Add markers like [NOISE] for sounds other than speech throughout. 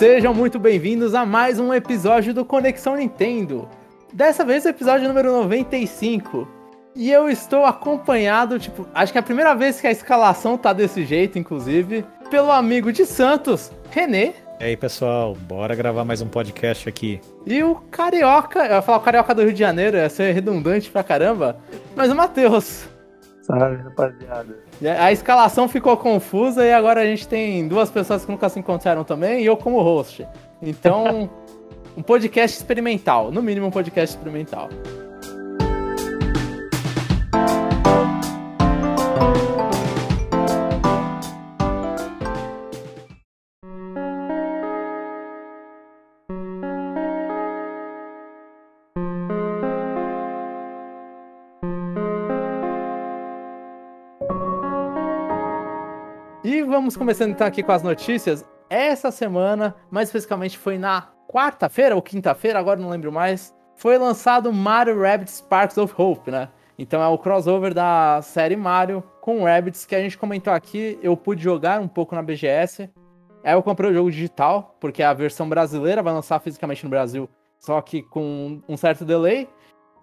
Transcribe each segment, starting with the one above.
Sejam muito bem-vindos a mais um episódio do Conexão Nintendo. Dessa vez o episódio número 95. E eu estou acompanhado, tipo, acho que é a primeira vez que a escalação tá desse jeito, inclusive, pelo amigo de Santos, Renê. E aí, pessoal, bora gravar mais um podcast aqui. E o Carioca, eu ia falar o Carioca do Rio de Janeiro, ia ser redundante pra caramba, mas o Matheus. Salve, rapaziada. A escalação ficou confusa e agora a gente tem duas pessoas que nunca se encontraram também e eu como host. Então, [LAUGHS] um podcast experimental, no mínimo um podcast experimental. Vamos começando então aqui com as notícias. Essa semana, mais especificamente foi na quarta-feira ou quinta-feira, agora não lembro mais, foi lançado Mario Rabbids Sparks of Hope, né? Então é o crossover da série Mario com Rabbids que a gente comentou aqui. Eu pude jogar um pouco na BGS. Aí eu comprei o jogo digital, porque a versão brasileira vai lançar fisicamente no Brasil, só que com um certo delay.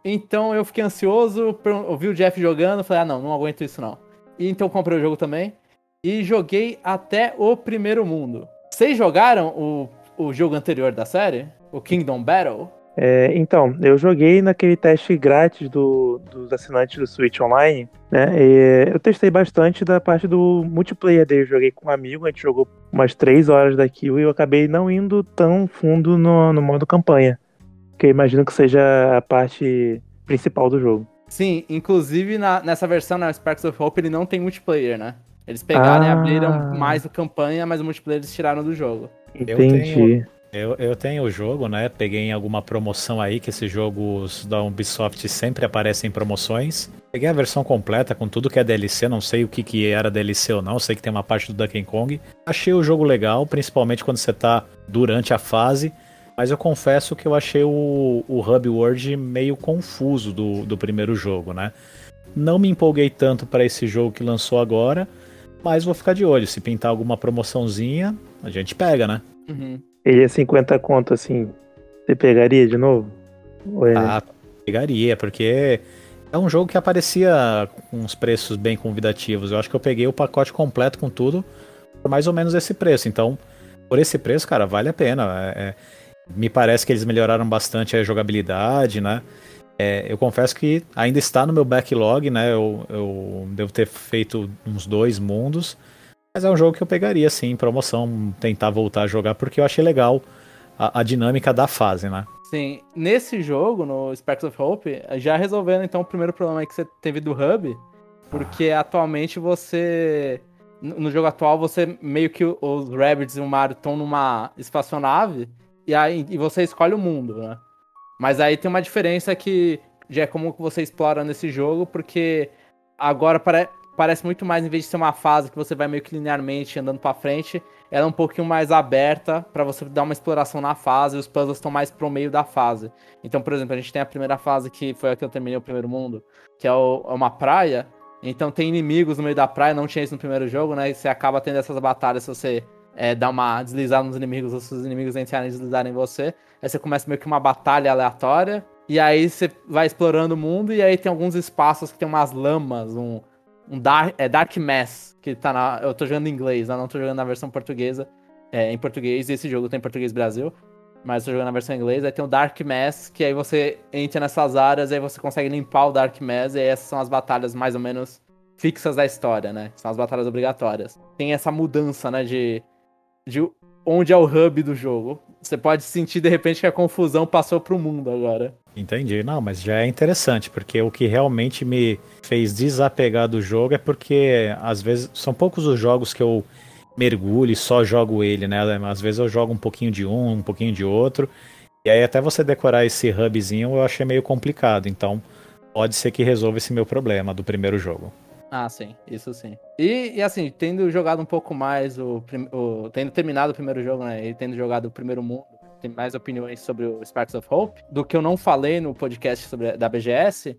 Então eu fiquei ansioso, ouvi o Jeff jogando, falei, ah não, não aguento isso não. E então comprei o jogo também e joguei até o primeiro mundo. Vocês jogaram o, o jogo anterior da série? O Kingdom Battle? É, então, eu joguei naquele teste grátis do, dos assinantes do Switch Online, né? E eu testei bastante da parte do multiplayer dele. Joguei com um amigo, a gente jogou umas 3 horas daquilo e eu acabei não indo tão fundo no, no modo campanha. Que eu imagino que seja a parte principal do jogo. Sim, inclusive na, nessa versão, na Sparks of Hope, ele não tem multiplayer, né? Eles pegaram ah. e abriram mais a campanha, mas o multiplayer eles tiraram do jogo. Entendi. Eu tenho, eu, eu tenho o jogo, né? Peguei em alguma promoção aí, que esses jogos da Ubisoft sempre aparecem em promoções. Peguei a versão completa com tudo que é DLC, não sei o que, que era DLC ou não, sei que tem uma parte do Donkey Kong. Achei o jogo legal, principalmente quando você tá durante a fase. Mas eu confesso que eu achei o, o Hub World meio confuso do, do primeiro jogo, né? Não me empolguei tanto para esse jogo que lançou agora, mas vou ficar de olho. Se pintar alguma promoçãozinha, a gente pega, né? Uhum. Ele é 50 conto, assim, você pegaria de novo? É... Ah, pegaria, porque é um jogo que aparecia com uns preços bem convidativos. Eu acho que eu peguei o pacote completo com tudo por mais ou menos esse preço. Então, por esse preço, cara, vale a pena. É, é, me parece que eles melhoraram bastante a jogabilidade, né? É, eu confesso que ainda está no meu backlog, né? Eu, eu, devo ter feito uns dois mundos. Mas é um jogo que eu pegaria, sim, promoção, tentar voltar a jogar, porque eu achei legal a, a dinâmica da fase, né? Sim, nesse jogo, no Sparks of Hope, já resolvendo então o primeiro problema que você teve do hub, porque atualmente você. No jogo atual, você meio que os Rabbids e o Mario estão numa espaçonave e aí e você escolhe o mundo, né? Mas aí tem uma diferença que já é como você explora nesse jogo, porque agora pare parece muito mais, em vez de ser uma fase que você vai meio que linearmente andando para frente, ela é um pouquinho mais aberta para você dar uma exploração na fase, e os puzzles estão mais pro meio da fase. Então, por exemplo, a gente tem a primeira fase que foi a que eu terminei o primeiro mundo, que é, o, é uma praia. Então tem inimigos no meio da praia, não tinha isso no primeiro jogo, né? E você acaba tendo essas batalhas se você é, dar uma deslizada nos inimigos, os inimigos entrarem e deslizarem em você. Aí você começa meio que uma batalha aleatória. E aí você vai explorando o mundo e aí tem alguns espaços que tem umas lamas, um, um dark, é, dark Mass, que tá na. Eu tô jogando em inglês, né? não tô jogando na versão portuguesa. É, em português, esse jogo tem português Brasil. Mas tô jogando na versão inglesa. Aí tem o Dark Mass, que aí você entra nessas áreas, aí você consegue limpar o Dark Mass, e essas são as batalhas mais ou menos fixas da história, né? São as batalhas obrigatórias. Tem essa mudança, né, de de onde é o hub do jogo. Você pode sentir de repente que a confusão passou pro mundo agora. Entendi. Não, mas já é interessante, porque o que realmente me fez desapegar do jogo é porque às vezes são poucos os jogos que eu mergulho e só jogo ele, né? Às vezes eu jogo um pouquinho de um, um pouquinho de outro. E aí até você decorar esse hubzinho eu achei meio complicado. Então pode ser que resolva esse meu problema do primeiro jogo. Ah, sim, isso sim. E, e, assim, tendo jogado um pouco mais, o, o, tendo terminado o primeiro jogo, né? E tendo jogado o primeiro mundo, tem mais opiniões sobre o Sparks of Hope, do que eu não falei no podcast sobre, da BGS.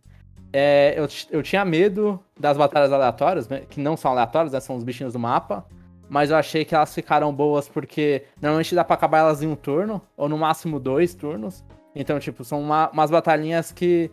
É, eu, eu tinha medo das batalhas aleatórias, né, que não são aleatórias, né, são os bichinhos do mapa. mas eu achei que elas ficaram boas porque normalmente dá pra acabar elas em um turno, ou no máximo dois turnos. Então, tipo, são uma, umas batalhinhas que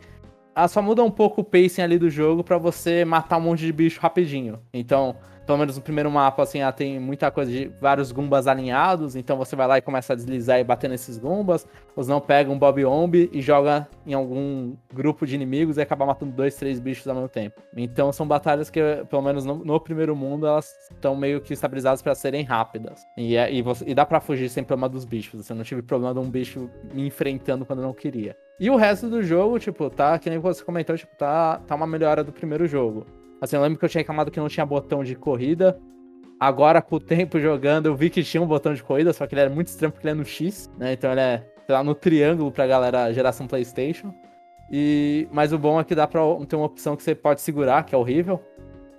elas só mudam um pouco o pacing ali do jogo para você matar um monte de bicho rapidinho. Então, pelo menos no primeiro mapa, assim, ela tem muita coisa de vários Gumbas alinhados, então você vai lá e começa a deslizar e bater nesses Gumbas, os não pega um Bob Omb e joga em algum grupo de inimigos e acaba matando dois, três bichos ao mesmo tempo. Então são batalhas que, pelo menos no, no primeiro mundo, elas estão meio que estabilizadas para serem rápidas. E, é, e, você, e dá para fugir sem problema dos bichos, você não tive problema de um bicho me enfrentando quando eu não queria. E o resto do jogo, tipo, tá, que nem você comentou, tipo, tá, tá uma melhora do primeiro jogo. Assim, eu lembro que eu tinha reclamado que não tinha botão de corrida. Agora, com o tempo jogando, eu vi que tinha um botão de corrida, só que ele era muito estranho porque ele é no X, né? Então ele é, sei lá, no triângulo pra galera geração PlayStation. E, mas o bom é que dá pra ter uma opção que você pode segurar, que é horrível.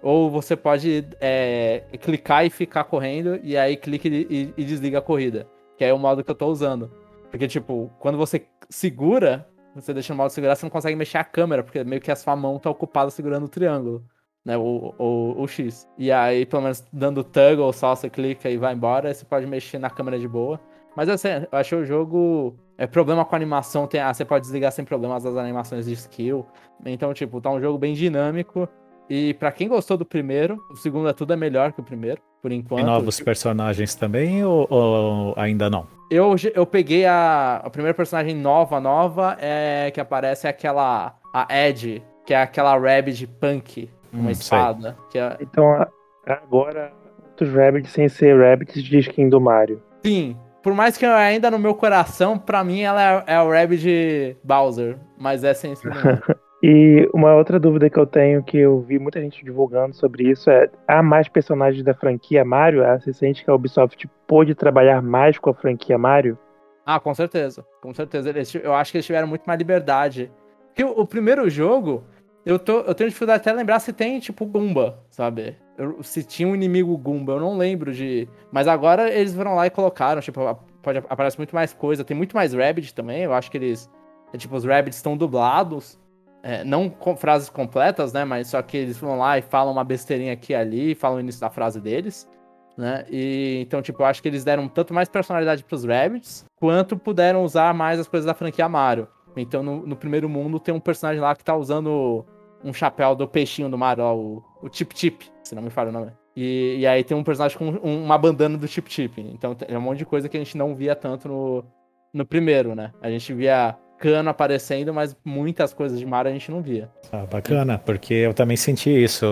Ou você pode é, clicar e ficar correndo, e aí clica e, e, desliga a corrida. Que é o modo que eu tô usando. Porque, tipo, quando você segura, você deixa no modo de segurar, você não consegue mexer a câmera, porque meio que a sua mão tá ocupada segurando o triângulo né, o, o, o X. E aí, pelo menos, dando toggle só, você clica e vai embora, você pode mexer na câmera de boa. Mas assim, eu achei o jogo. É problema com a animação, tem, ah, você pode desligar sem problemas as animações de skill. Então, tipo, tá um jogo bem dinâmico. E para quem gostou do primeiro, o segundo é tudo é melhor que o primeiro, por enquanto. Tem novos personagens também ou, ou, ainda não? Eu, eu peguei a, a primeira personagem nova, nova, é que aparece é aquela. A Ed, que é aquela Rabbit Punk uma hum, espada. É... Então agora outros rabbits sem ser rabbits de skin do Mario. Sim. Por mais que ainda no meu coração, pra mim ela é, é o Rabbit Bowser, mas é sem skin. [LAUGHS] E uma outra dúvida que eu tenho, que eu vi muita gente divulgando sobre isso, é: há mais personagens da franquia Mario? Você sente que a Ubisoft pôde trabalhar mais com a franquia Mario? Ah, com certeza. Com certeza. eu acho que eles tiveram muito mais liberdade. Porque o, o primeiro jogo, eu, tô, eu tenho dificuldade até lembrar se tem, tipo, Gumba, sabe? Eu, se tinha um inimigo Gumba, eu não lembro de. Mas agora eles foram lá e colocaram, tipo, pode, aparece muito mais coisa. Tem muito mais Rabbit também. Eu acho que eles. É, tipo, os Rabbits estão dublados. É, não com frases completas, né? Mas só que eles vão lá e falam uma besteirinha aqui e ali, falam o início da frase deles. Né? E então, tipo, eu acho que eles deram tanto mais personalidade pros Rabbits, quanto puderam usar mais as coisas da franquia Mario. Então, no, no primeiro mundo, tem um personagem lá que tá usando um chapéu do peixinho do mar, ó, o, o Tip Tip, se não me falha o nome. E, e aí tem um personagem com um, uma bandana do Tip Tip. Então é um monte de coisa que a gente não via tanto no, no primeiro, né? A gente via cano aparecendo, mas muitas coisas de mar a gente não via. Ah, bacana, porque eu também senti isso.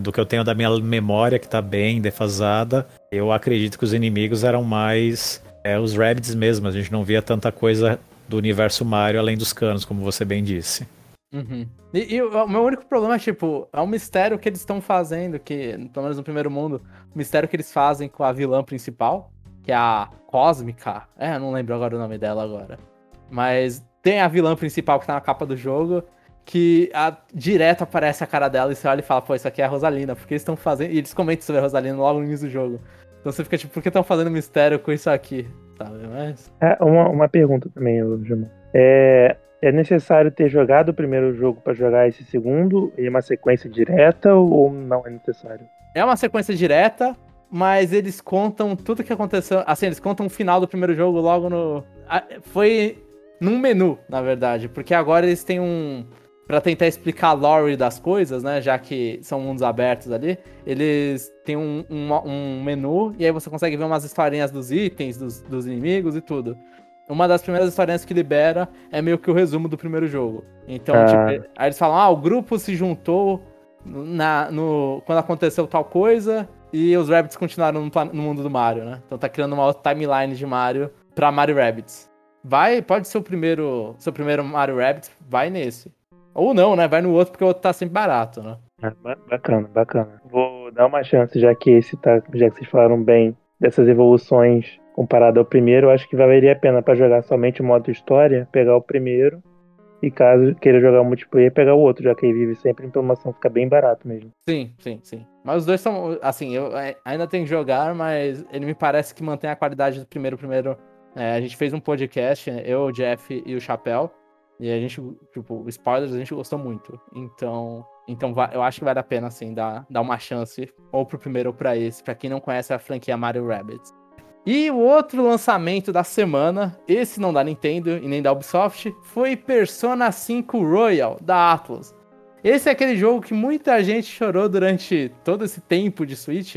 Do que eu tenho da minha memória, que tá bem defasada, eu acredito que os inimigos eram mais é, os Rabbids mesmo. A gente não via tanta coisa do universo Mario além dos canos, como você bem disse. Uhum. E, e, o meu único problema é, tipo, é um mistério que eles estão fazendo, que, pelo menos no primeiro mundo, o mistério que eles fazem com a vilã principal, que é a Cósmica. É, não lembro agora o nome dela agora. Mas tem a vilã principal que tá na capa do jogo, que a, direto aparece a cara dela e você olha e fala, pô, isso aqui é a Rosalina, porque eles estão fazendo. E eles comentam sobre a Rosalina logo no início do jogo. Então você fica tipo, por que estão fazendo mistério com isso aqui? Sabe? Mas... É, uma, uma pergunta também, Gilmar. É, é necessário ter jogado o primeiro jogo para jogar esse segundo? E uma sequência direta ou não é necessário? É uma sequência direta, mas eles contam tudo que aconteceu. Assim, eles contam o final do primeiro jogo logo no. Foi num menu, na verdade, porque agora eles têm um. Pra tentar explicar a lore das coisas, né? Já que são mundos abertos ali, eles têm um, um, um menu e aí você consegue ver umas historinhas dos itens, dos, dos inimigos e tudo uma das primeiras historinhas que libera é meio que o resumo do primeiro jogo. Então, ah. tipo, aí eles falam, ah, o grupo se juntou na, no, quando aconteceu tal coisa e os Rabbits continuaram no, no, mundo do Mario, né? Então tá criando uma outra timeline de Mario pra Mario Rabbits. Vai, pode ser o primeiro, seu primeiro Mario Rabbits, vai nesse. Ou não, né? Vai no outro porque o outro tá sempre barato, né? É, bacana, bacana. Vou dar uma chance, já que esse tá, já que vocês falaram bem dessas evoluções comparado ao primeiro, eu acho que valeria a pena para jogar somente o modo história, pegar o primeiro e caso queira jogar o multiplayer, pegar o outro, já que ele vive sempre em promoção, fica bem barato mesmo. Sim, sim, sim. Mas os dois são, assim, eu é, ainda tenho que jogar, mas ele me parece que mantém a qualidade do primeiro. Primeiro, é, a gente fez um podcast, eu, o Jeff e o Chapéu, e a gente, tipo, spoilers, a gente gostou muito. Então, Então eu acho que vale a pena, assim, dar, dar uma chance, ou pro primeiro ou pra esse, pra quem não conhece a franquia Mario Rabbids. E o outro lançamento da semana, esse não da Nintendo e nem da Ubisoft, foi Persona 5 Royal, da Atlas. Esse é aquele jogo que muita gente chorou durante todo esse tempo de Switch,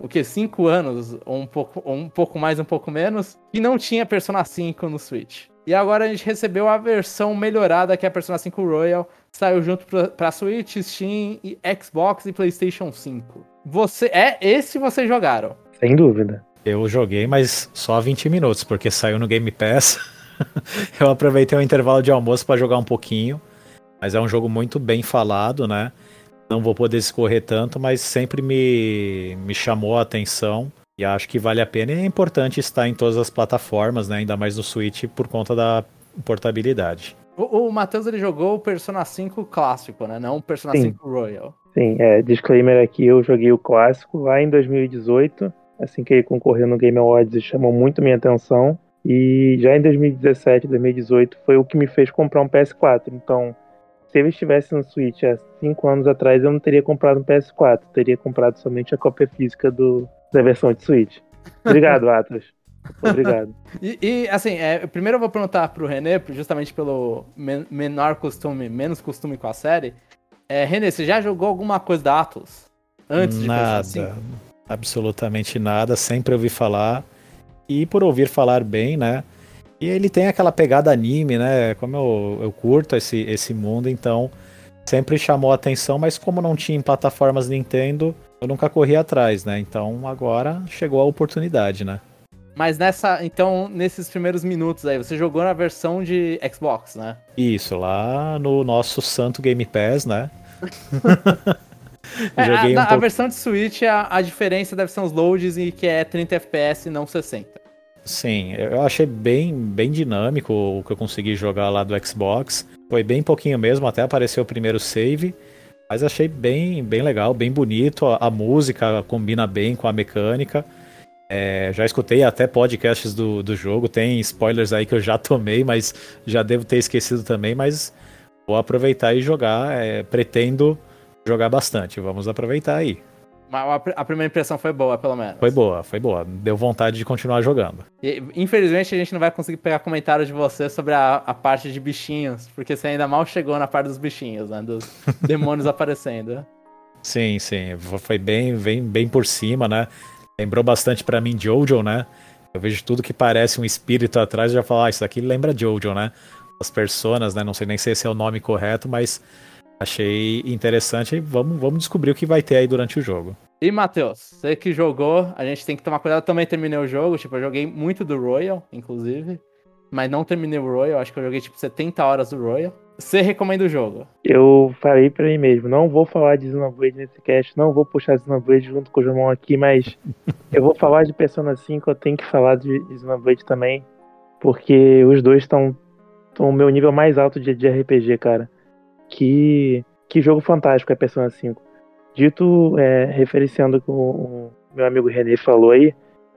o que, 5 anos, ou um pouco, ou um pouco mais, um pouco menos, e não tinha Persona 5 no Switch. E agora a gente recebeu a versão melhorada, que é a Persona 5 Royal, saiu junto pra, Switch, Steam, e Xbox e PlayStation 5. Você é esse vocês jogaram? Sem dúvida. Eu joguei, mas só 20 minutos, porque saiu no Game Pass. [LAUGHS] eu aproveitei o intervalo de almoço para jogar um pouquinho. Mas é um jogo muito bem falado, né? Não vou poder escorrer tanto, mas sempre me, me chamou a atenção. E acho que vale a pena e é importante estar em todas as plataformas, né? Ainda mais no Switch por conta da portabilidade. O, o Matheus ele jogou o Persona 5 clássico, né? Não o Persona Sim. 5 Royal. Sim, é, disclaimer aqui, eu joguei o clássico lá em 2018, assim que ele concorreu no Game Awards e chamou muito minha atenção. E já em 2017, 2018 foi o que me fez comprar um PS4. Então, se ele estivesse no Switch há 5 anos atrás, eu não teria comprado um PS4, teria comprado somente a cópia física do, da versão de Switch. Obrigado, [LAUGHS] Atlas. Obrigado. e, e, assim, é, primeiro eu vou perguntar pro René, justamente pelo men menor costume, menos costume com a série. É, René, você já jogou alguma coisa da Atlas? Antes de Nada. Absolutamente nada. Sempre ouvi falar. E por ouvir falar bem, né? E ele tem aquela pegada anime, né? Como eu, eu curto esse, esse mundo, então sempre chamou a atenção, mas como não tinha em plataformas Nintendo, eu nunca corri atrás, né? Então agora chegou a oportunidade, né? Mas nessa, então, nesses primeiros minutos aí, você jogou na versão de Xbox, né? Isso, lá no nosso santo Game Pass, né? [LAUGHS] é, a, um a, pouco... versão de Switch, a, a diferença deve ser os loads e que é 30 FPS e não 60. Sim, eu achei bem, bem dinâmico o que eu consegui jogar lá do Xbox. Foi bem pouquinho mesmo, até apareceu o primeiro save. Mas achei bem, bem legal, bem bonito. A, a música combina bem com a mecânica. É, já escutei até podcasts do, do jogo. Tem spoilers aí que eu já tomei, mas já devo ter esquecido também. Mas vou aproveitar e jogar. É, pretendo jogar bastante. Vamos aproveitar aí. Mas a primeira impressão foi boa, pelo menos. Foi boa, foi boa. Deu vontade de continuar jogando. E, infelizmente, a gente não vai conseguir pegar comentário de você sobre a, a, parte de bichinhos, porque você ainda mal chegou na parte dos bichinhos, né? Dos [LAUGHS] demônios aparecendo. Sim, sim. Foi bem, bem, bem por cima, né? Lembrou bastante para mim Jojo, né? Eu vejo tudo que parece um espírito atrás e já falo, ah, isso aqui lembra Jojo, né? As personas, né? Não sei nem se esse é o nome correto, mas Achei interessante e vamos, vamos descobrir o que vai ter aí durante o jogo. E, Matheus, você que jogou, a gente tem que tomar cuidado. Eu também terminei o jogo, tipo, eu joguei muito do Royal, inclusive. Mas não terminei o Royal, acho que eu joguei tipo 70 horas do Royal. Você recomenda o jogo? Eu falei pra mim mesmo, não vou falar de Xenoblade nesse cast, não vou puxar Xenoblade junto com o João aqui, mas [LAUGHS] eu vou falar de Persona 5, eu tenho que falar de Xenoblade também, porque os dois estão no meu nível mais alto de, de RPG, cara. Que, que jogo fantástico é Persona 5. Dito, é, referenciando que o meu amigo René falou aí,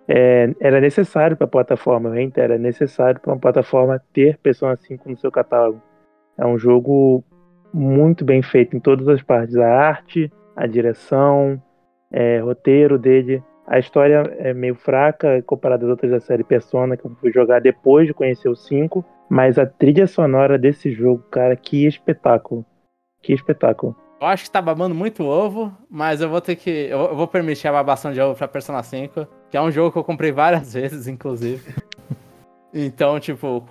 é, era necessário para a plataforma, eu reitero, era necessário para uma plataforma ter Persona 5 no seu catálogo. É um jogo muito bem feito em todas as partes, a arte, a direção, é, roteiro dele. A história é meio fraca comparada às outras da série Persona, que eu fui jogar depois de conhecer o 5. Mas a trilha sonora desse jogo, cara, que espetáculo. Que espetáculo. Eu acho que tá babando muito ovo, mas eu vou ter que. Eu vou permitir a babação de ovo pra Persona 5, que é um jogo que eu comprei várias [LAUGHS] vezes, inclusive. então, tipo,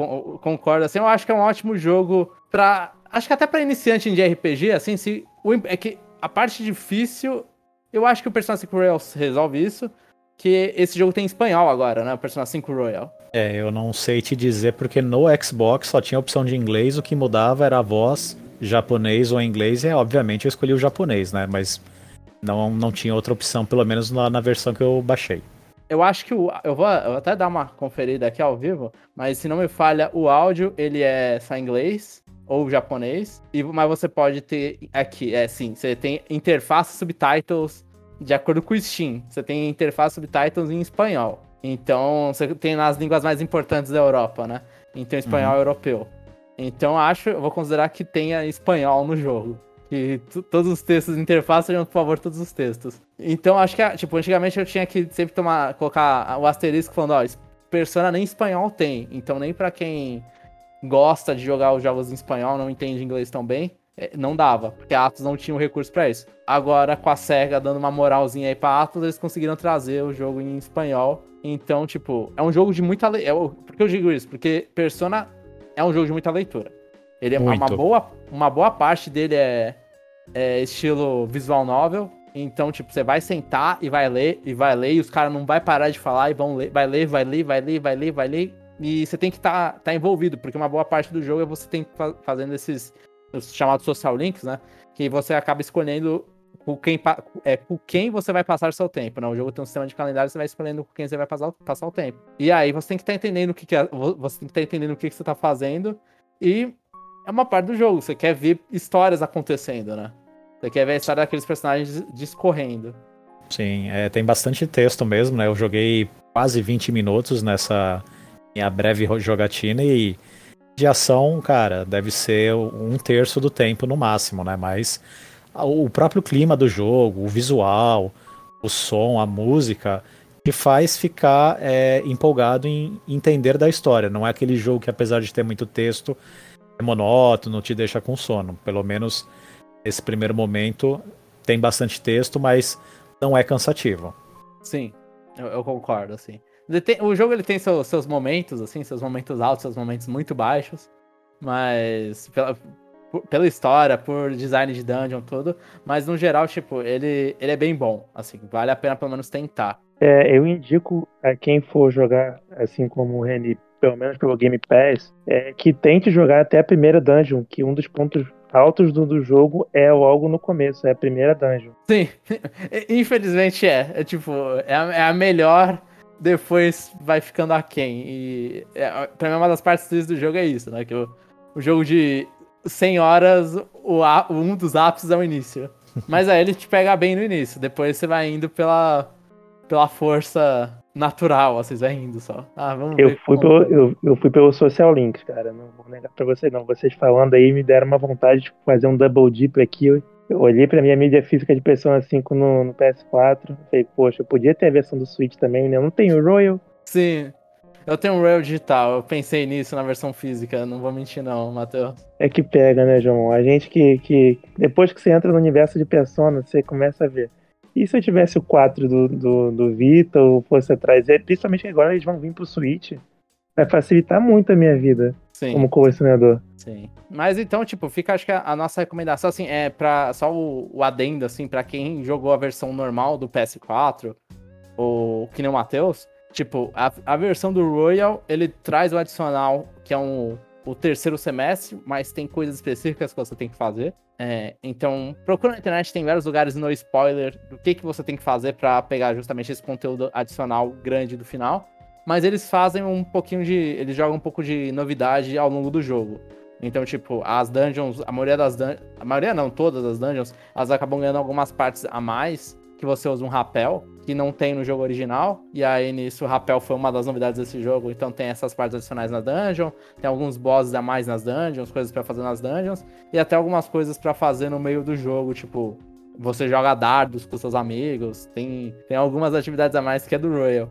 concordo. Assim, eu acho que é um ótimo jogo pra. Acho que até pra iniciante de RPG, assim, se. É que a parte difícil. Eu acho que o Persona 5 Royal resolve isso que esse jogo tem em espanhol agora, né? O Persona 5 Royal. É, eu não sei te dizer porque no Xbox só tinha opção de inglês, o que mudava era a voz japonês ou inglês, e obviamente eu escolhi o japonês, né? Mas não, não tinha outra opção, pelo menos na, na versão que eu baixei. Eu acho que o. Eu vou, eu vou até dar uma conferida aqui ao vivo, mas se não me falha, o áudio ele é só inglês ou japonês, e, mas você pode ter aqui, é sim, você tem interface subtitles de acordo com o Steam, você tem interface subtitles em espanhol. Então, você tem nas línguas mais importantes da Europa, né? Então, espanhol uhum. europeu. Então, acho, eu vou considerar que tenha espanhol no jogo. Que todos os textos interface sejam, por favor, todos os textos. Então, acho que, tipo, antigamente eu tinha que sempre tomar, colocar o asterisco falando, ó, Persona nem espanhol tem. Então, nem para quem gosta de jogar os jogos em espanhol, não entende inglês tão bem, é, não dava, porque a Atos não tinha o recurso para isso. Agora, com a SEGA dando uma moralzinha aí pra Atos, eles conseguiram trazer o jogo em espanhol. Então, tipo, é um jogo de muita leitura. É, por que eu digo isso? Porque Persona é um jogo de muita leitura. Ele é uma boa, uma boa parte dele é, é estilo visual novel. Então, tipo, você vai sentar e vai ler, e vai ler, e os caras não vai parar de falar e vão ler, vai ler, vai ler, vai ler, vai ler, vai ler. E você tem que estar tá, tá envolvido, porque uma boa parte do jogo é você tem que fazendo esses os chamados social links, né? Que você acaba escolhendo com quem, é, com quem você vai passar seu tempo, né? O jogo tem um sistema de calendário, você vai escolhendo com quem você vai passar, passar o tempo. E aí você tem que estar tá entendendo o que, que é, você tem que estar tá entendendo o que, que você está fazendo. E é uma parte do jogo. Você quer ver histórias acontecendo, né? Você quer ver a história daqueles personagens discorrendo. Sim, é, tem bastante texto mesmo, né? Eu joguei quase 20 minutos nessa minha breve jogatina e de ação, cara, deve ser um terço do tempo no máximo, né? Mas o próprio clima do jogo, o visual, o som, a música, te faz ficar é, empolgado em entender da história. Não é aquele jogo que, apesar de ter muito texto, é monótono, te deixa com sono. Pelo menos nesse primeiro momento tem bastante texto, mas não é cansativo. Sim, eu, eu concordo, assim. O jogo ele tem seu, seus momentos, assim, seus momentos altos, seus momentos muito baixos, mas pela, por, pela história, por design de dungeon, tudo, mas no geral, tipo, ele, ele é bem bom, assim, vale a pena pelo menos tentar. É, eu indico a quem for jogar, assim como o Reni, pelo menos pelo Game Pass, é, que tente jogar até a primeira dungeon, que um dos pontos altos do, do jogo é logo no começo, é a primeira dungeon. Sim, [LAUGHS] infelizmente é. É tipo, é a, é a melhor, depois vai ficando aquém. E é, pra mim, uma das partes do jogo é isso, né? Que o, o jogo de 100 horas, o, um dos ápices é o início. [LAUGHS] Mas aí ele te pega bem no início, depois você vai indo pela, pela força natural, vocês vai indo só. Ah, vamos eu fui pelo, eu, eu fui pelo Social Links, cara. Não vou negar pra vocês, não. Vocês falando aí me deram uma vontade de fazer um double dip aqui. Eu, olhei pra minha mídia física de Persona 5 no, no PS4. Falei, poxa, eu podia ter a versão do Switch também, né? Eu não tenho o Royal. Sim. Eu tenho um Royal digital, eu pensei nisso na versão física, não vou mentir não, Matheus. É que pega, né, João? A gente que, que. Depois que você entra no universo de Persona, você começa a ver. E se eu tivesse o 4 do, do, do Vita ou fosse atrás? É, principalmente agora eles vão vir pro Switch. Vai facilitar muito a minha vida Sim. como colecionador. Sim. Mas então, tipo, fica acho que a, a nossa recomendação, assim, é para só o, o, adendo, assim, para quem jogou a versão normal do PS4, ou que nem o Matheus, tipo, a, a versão do Royal, ele traz o adicional, que é um, o terceiro semestre, mas tem coisas específicas que você tem que fazer. É, então, procura na internet, tem vários lugares no spoiler do que, que você tem que fazer para pegar justamente esse conteúdo adicional grande do final. Mas eles fazem um pouquinho de. Eles jogam um pouco de novidade ao longo do jogo. Então, tipo, as dungeons, a maioria das dungeons. A maioria não, todas as dungeons, elas acabam ganhando algumas partes a mais que você usa um rapel, que não tem no jogo original. E aí nisso o rapel foi uma das novidades desse jogo. Então tem essas partes adicionais na dungeon, tem alguns bosses a mais nas dungeons, coisas para fazer nas dungeons, e até algumas coisas para fazer no meio do jogo, tipo, você joga dardos com seus amigos, tem, tem algumas atividades a mais que é do Royal.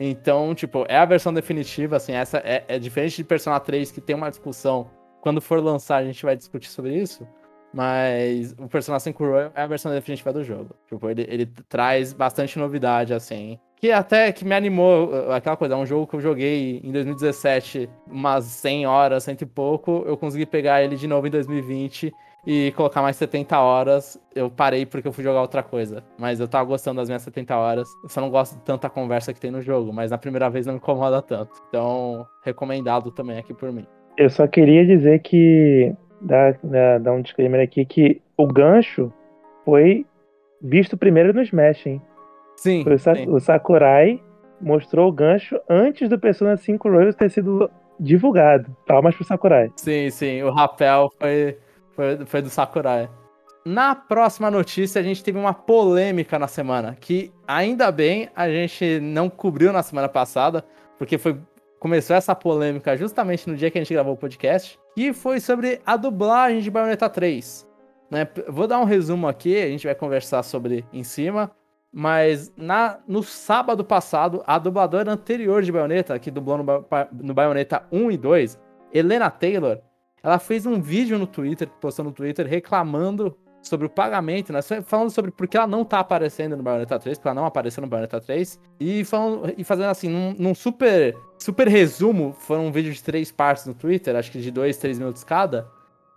Então, tipo, é a versão definitiva, assim, essa é, é diferente de Persona 3, que tem uma discussão. Quando for lançar, a gente vai discutir sobre isso. Mas o Persona 5 Royal é a versão definitiva do jogo. Tipo, ele, ele traz bastante novidade, assim. Que até que me animou, uh, aquela coisa, é um jogo que eu joguei em 2017 umas 100 horas, cento e pouco. Eu consegui pegar ele de novo em 2020 e colocar mais 70 horas. Eu parei porque eu fui jogar outra coisa. Mas eu tava gostando das minhas 70 horas. Eu só não gosto de tanta conversa que tem no jogo, mas na primeira vez não me incomoda tanto. Então, recomendado também aqui por mim. Eu só queria dizer que dar, dar, um disclaimer aqui que o gancho foi visto primeiro no Smash, hein? Sim, o, Sa sim. o, Sakurai mostrou o gancho antes do Persona 5 Royals ter sido divulgado. Palmas pro Sakurai. Sim, sim. O rapel foi, foi, foi do Sakurai. Na próxima notícia, a gente teve uma polêmica na semana, que ainda bem a gente não cobriu na semana passada, porque foi começou essa polêmica justamente no dia que a gente gravou o podcast, e foi sobre a dublagem de Bayonetta 3. Né? Vou dar um resumo aqui, a gente vai conversar sobre em cima. Mas na, no sábado passado, a dubladora anterior de Bayonetta, que dublou no, no Bayonetta 1 e 2, Helena Taylor, ela fez um vídeo no Twitter, postou no Twitter, reclamando sobre o pagamento, né? Falando sobre por que ela não tá aparecendo no Bayonetta 3, porque ela não apareceu no Bayonetta 3. E, falando, e fazendo assim, num, num, super, super resumo, foram um vídeo de três partes no Twitter, acho que de dois, três minutos cada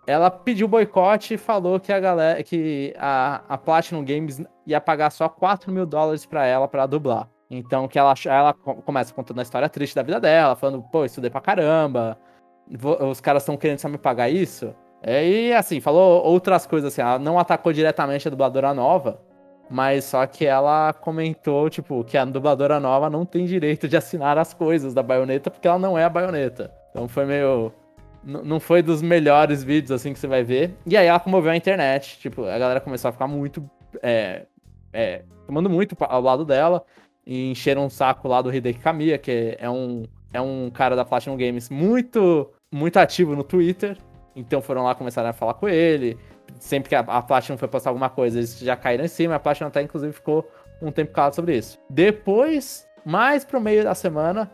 ela pediu boicote e falou que a galera, que a, a Platinum Games ia pagar só 4 mil dólares para ela para dublar. Então que ela, ela começa contando a história triste da vida dela, falando, pô, estudei pra caramba, os caras estão querendo só me pagar isso. E assim, falou outras coisas assim, ela não atacou diretamente a dubladora nova, mas só que ela comentou, tipo, que a dubladora nova não tem direito de assinar as coisas da baioneta porque ela não é a baioneta. Então foi meio não foi dos melhores vídeos assim que você vai ver. E aí ela comoveu a internet. Tipo, a galera começou a ficar muito. É, é, tomando muito ao lado dela. E encheram um saco lá do Hideki Kamiya, que é um, é um cara da Platinum Games muito, muito ativo no Twitter. Então foram lá começar a falar com ele. Sempre que a, a Platinum foi postar alguma coisa, eles já caíram em cima. A Platinum até, inclusive, ficou um tempo calado sobre isso. Depois, mais pro meio da semana,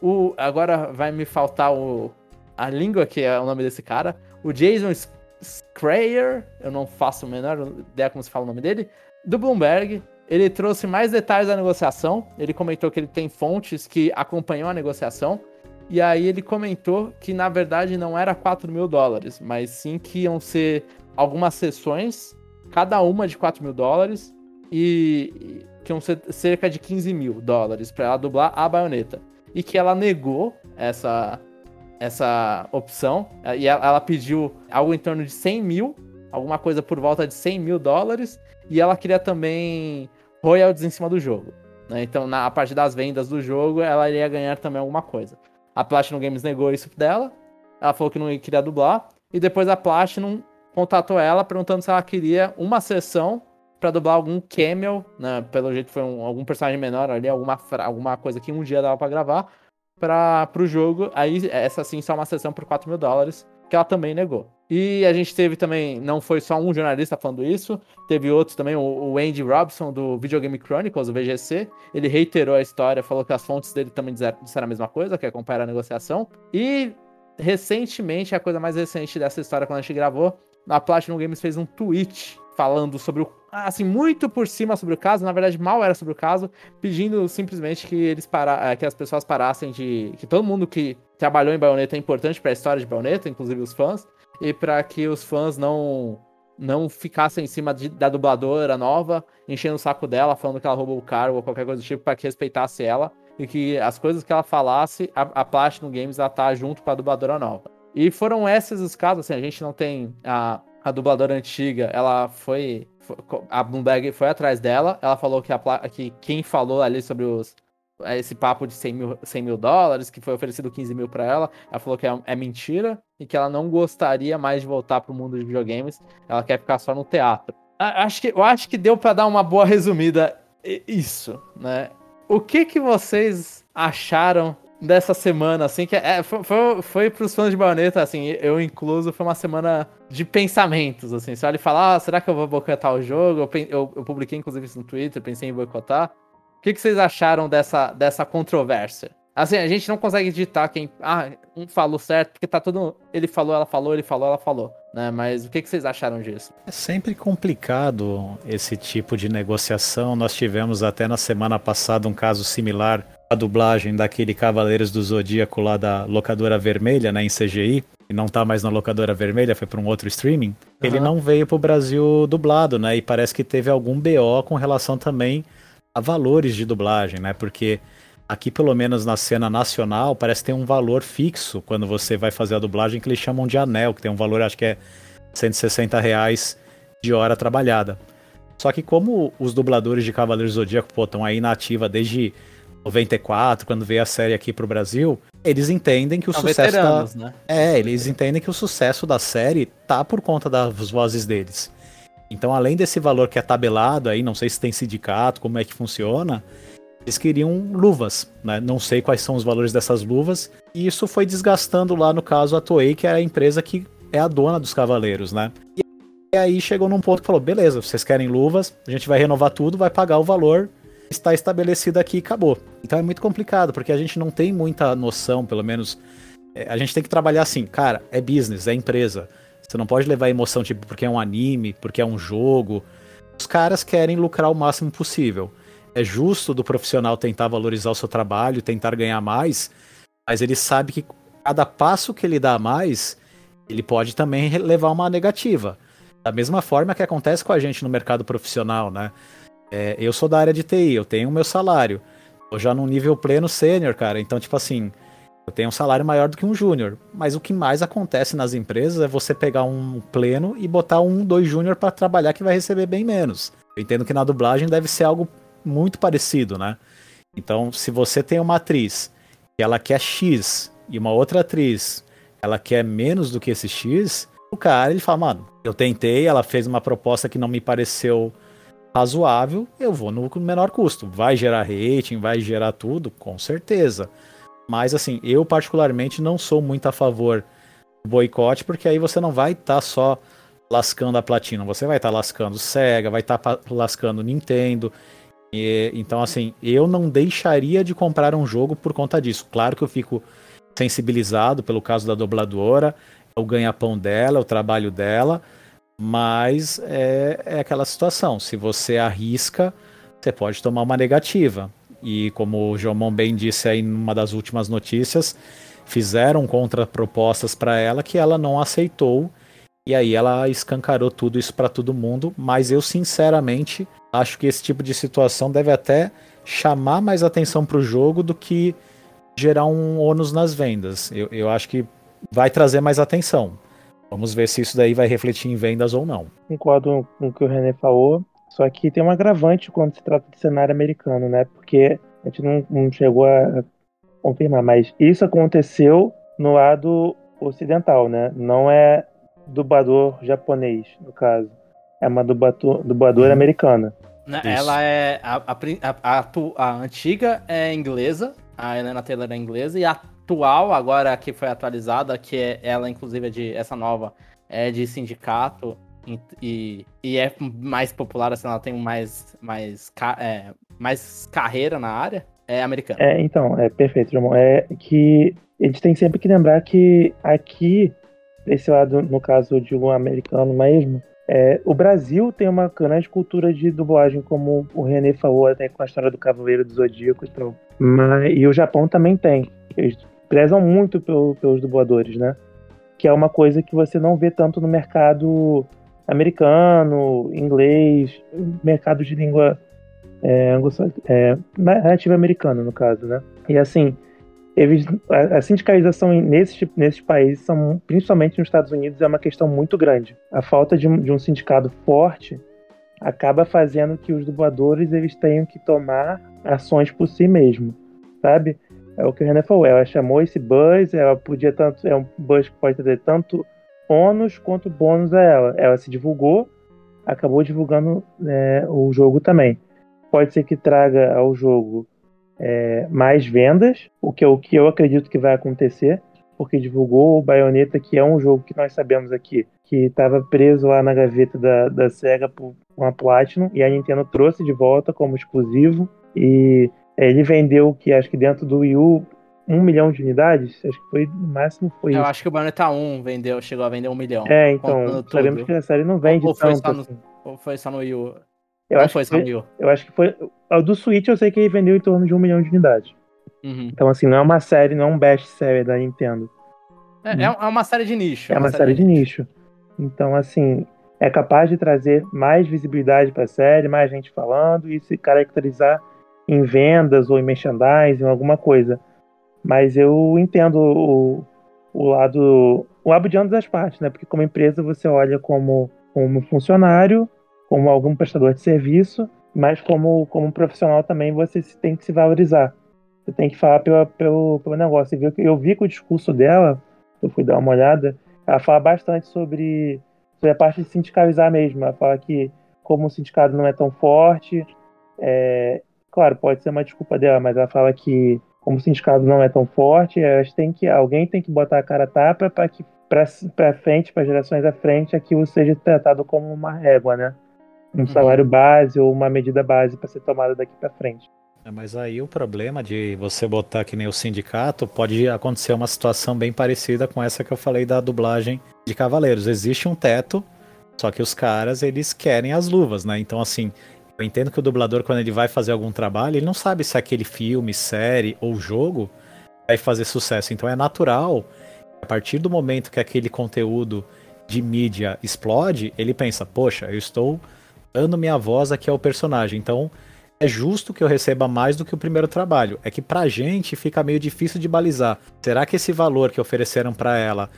o, agora vai me faltar o, a língua, que é o nome desse cara, o Jason Schreier, eu não faço a menor ideia como se fala o nome dele, do Bloomberg. Ele trouxe mais detalhes da negociação. Ele comentou que ele tem fontes que acompanham a negociação. E aí ele comentou que na verdade não era 4 mil dólares, mas sim que iam ser algumas sessões, cada uma de 4 mil dólares, e que iam ser cerca de 15 mil dólares para ela dublar a baioneta. E que ela negou essa, essa opção. E ela pediu algo em torno de 100 mil, alguma coisa por volta de 100 mil dólares. E ela queria também royalties em cima do jogo. Né? Então, na a parte das vendas do jogo, ela iria ganhar também alguma coisa. A Platinum Games negou isso dela. Ela falou que não queria dublar. E depois a Platinum contatou ela perguntando se ela queria uma sessão para dublar algum camel, né? Pelo jeito foi um, algum personagem menor ali, alguma, alguma coisa que um dia dava para gravar para o jogo. Aí, essa sim, só uma sessão por 4 mil dólares, que ela também negou. E a gente teve também, não foi só um jornalista falando isso, teve outros também, o, Andy Robson do Video Game Chronicles, o VGC, ele reiterou a história, falou que as fontes dele também disseram a mesma coisa, que acompanharam a negociação. E recentemente, a coisa mais recente dessa história, quando a gente gravou, a Platinum Games fez um tweet falando sobre o assim, muito por cima sobre o caso, na verdade mal era sobre o caso, pedindo simplesmente que eles para, eh, que as pessoas parassem de que todo mundo que trabalhou em Bayonetta é importante para a história de Bayonetta, inclusive os fãs, e para que os fãs não não ficassem em cima de, da dubladora nova, enchendo o saco dela, falando que ela roubou o cargo ou qualquer coisa do tipo, para que respeitasse ela e que as coisas que ela falasse, a, a Platinum Games ela tá junto com a dubladora nova. E foram esses os casos, assim, a gente não tem a, a dubladora antiga, ela foi a Bloomberg foi atrás dela, ela falou que, a, que quem falou ali sobre os, esse papo de 100 mil, 100 mil dólares, que foi oferecido 15 mil para ela, ela falou que é, é, mentira e que ela não gostaria mais de voltar pro mundo de videogames, ela quer ficar só no teatro. Acho que, eu acho que deu para dar uma boa resumida isso, né? O que que vocês acharam dessa semana, assim, que é, foi, foi, foi pros fãs de baioneta, assim, eu incluso, foi uma semana de pensamentos, assim. Você olha e fala, ah, será que eu vou boicotar o jogo? Eu, eu, eu publiquei, inclusive, isso no Twitter, pensei em boicotar. O que, que vocês acharam dessa, dessa controvérsia? Assim, a gente não consegue digitar quem. Ah, um falou certo, porque tá tudo. Ele falou, ela falou, ele falou, ela falou. Né? Mas o que, que vocês acharam disso? É sempre complicado esse tipo de negociação. Nós tivemos até na semana passada um caso similar à dublagem daquele Cavaleiros do Zodíaco lá da locadora vermelha, né, em CGI. E não tá mais na locadora vermelha, foi para um outro streaming. Uhum. Ele não veio pro Brasil dublado, né? E parece que teve algum BO com relação também a valores de dublagem, né? Porque Aqui, pelo menos na cena nacional, parece ter um valor fixo quando você vai fazer a dublagem que eles chamam de anel, que tem um valor, acho que é 160 reais de hora trabalhada. Só que como os dubladores de Cavaleiros do Zodíaco estão aí na ativa desde 94, quando veio a série aqui pro Brasil, eles entendem que o São sucesso da... né? É, eles entendem que o sucesso da série tá por conta das vozes deles. Então, além desse valor que é tabelado aí, não sei se tem sindicato, como é que funciona, eles queriam luvas, né? Não sei quais são os valores dessas luvas. E isso foi desgastando lá, no caso, a Toei, que é a empresa que é a dona dos cavaleiros, né? E aí chegou num ponto que falou: beleza, vocês querem luvas, a gente vai renovar tudo, vai pagar o valor, está estabelecido aqui e acabou. Então é muito complicado, porque a gente não tem muita noção, pelo menos. é, A gente tem que trabalhar assim, cara, é business, é empresa. Você não pode levar emoção, tipo, porque é um anime, porque é um jogo. Os caras querem lucrar o máximo possível. É justo do profissional tentar valorizar o seu trabalho, tentar ganhar mais, mas ele sabe que cada passo que ele dá a mais, ele pode também levar uma negativa. Da mesma forma que acontece com a gente no mercado profissional, né? É, eu sou da área de TI, eu tenho o meu salário. Tô já num nível pleno sênior, cara. Então, tipo assim, eu tenho um salário maior do que um júnior. Mas o que mais acontece nas empresas é você pegar um pleno e botar um, dois júnior para trabalhar que vai receber bem menos. Eu entendo que na dublagem deve ser algo muito parecido, né? Então, se você tem uma atriz que ela quer X e uma outra atriz ela quer menos do que esse X, o cara ele fala, mano, eu tentei, ela fez uma proposta que não me pareceu razoável, eu vou no menor custo. Vai gerar rating, vai gerar tudo, com certeza. Mas assim, eu particularmente não sou muito a favor do boicote, porque aí você não vai estar só lascando a Platinum, você vai estar lascando Sega, vai estar pa- lascando Nintendo. E, então assim, eu não deixaria de comprar um jogo por conta disso. Claro que eu fico sensibilizado pelo caso da dubladora, o ganha-pão dela, o trabalho dela, mas é, é aquela situação. Se você arrisca, você pode tomar uma negativa. E como o Jomon bem disse aí numa das últimas notícias, fizeram contrapropostas para ela que ela não aceitou. E aí ela escancarou tudo isso para todo mundo. Mas eu, sinceramente, acho que esse tipo de situação deve até chamar mais atenção para o jogo do que gerar um ônus nas vendas. Eu, eu acho que vai trazer mais atenção. Vamos ver se isso daí vai refletir em vendas ou não. Concordo com o que o René falou. Só que tem um agravante quando se trata de cenário americano, né? Porque a gente não, não chegou a confirmar, mas isso aconteceu no lado ocidental, né? Não é dublador japonês, no caso. É uma dublador, dubladora Uhum. americana. Né. Ela é. A, a, a, a antiga é inglesa, a Helena Taylor é inglesa, e a atual, agora que foi atualizada, que é, ela, inclusive, é de. Essa nova é de sindicato e, e, e é mais popular, assim, ela tem mais, mais, é, mais carreira na área, é americana. É, então, é perfeito, Jamon. É que a gente tem sempre que lembrar que aqui, desse lado, no caso de um americano mesmo, é, o Brasil tem uma grande cultura de dublagem, como o René falou, até com a história do Cavaleiro do Zodíaco e tal. Mas, e o Japão também tem. Eles prezam muito pelo- pelos dubladores, né? Que é uma coisa que você não vê tanto no mercado americano, inglês, mercado de língua é, é, nativa americana, no caso, né? E assim, eles, a, a sindicalização tipo- nesses países, são, principalmente nos Estados Unidos, é uma questão muito grande. A falta de de um sindicato forte acaba fazendo que os dubladores eles tenham que tomar ações por si mesmo, sabe? É o que o René falou, ela chamou esse buzz, ela podia tanto, é um buzz que pode ter tanto ônus quanto bônus a ela. Ela se divulgou, acabou divulgando é, o jogo também. Pode ser que traga ao jogo é, mais vendas, o que, é o que eu acredito que vai acontecer, porque divulgou o Bayonetta, que é um jogo que nós sabemos aqui, que estava preso lá na gaveta da, da SEGA por uma Platinum, e a Nintendo trouxe de volta como exclusivo, e ele vendeu, que acho que dentro do Wii U, um milhão de unidades, acho que foi, no máximo foi Eu isso. acho que o Bayonetta 1 vendeu, chegou a vender um milhão. É, então, sabemos que a série não vende Ou foi tanto só no- assim. Ou foi só no Wii U? Eu acho, foi que foi, eu acho que foi. O do Switch eu sei que ele vendeu em torno de um milhão de unidades. Uhum. Então, assim, não é uma série, não é um best-seller da Nintendo. É, é é uma série de nicho. É uma série de nicho. Então, assim, é capaz de trazer mais visibilidade para a série, mais gente falando e se caracterizar em vendas ou em merchandising, alguma coisa. Mas eu entendo o, o lado o lado de ambas as partes, né? Porque como empresa você olha como como funcionário, como algum prestador de serviço, mas como como profissional também você tem que se valorizar. Você tem que falar pelo, pelo negócio. E que- Eu vi que o discurso dela, eu fui dar uma olhada, ela fala bastante sobre, sobre a parte de sindicalizar mesmo. Ela fala que como o sindicato não é tão forte, é, claro, pode ser uma desculpa dela, mas ela fala que como o sindicato não é tão forte, elas têm que, alguém tem que botar a cara a tapa para que para frente, para gerações à frente, aquilo seja tratado como uma régua, né? Um uhum. salário base ou uma medida base para ser tomada daqui para frente. É, mas aí o problema de você botar que nem o sindicato pode acontecer uma situação bem parecida com essa que eu falei da dublagem de Cavaleiros. Existe um teto, só que os caras eles querem as luvas, né? Então assim, eu entendo que o dublador quando ele vai fazer algum trabalho, ele não sabe se aquele filme, série ou jogo vai fazer sucesso. Então é natural, a partir do momento que aquele conteúdo de mídia explode, ele pensa: "Poxa, eu estou dando minha voz aqui ao personagem". Então, é justo que eu receba mais do que o primeiro trabalho. É que pra gente fica meio difícil de balizar. Será que esse valor que ofereceram para ela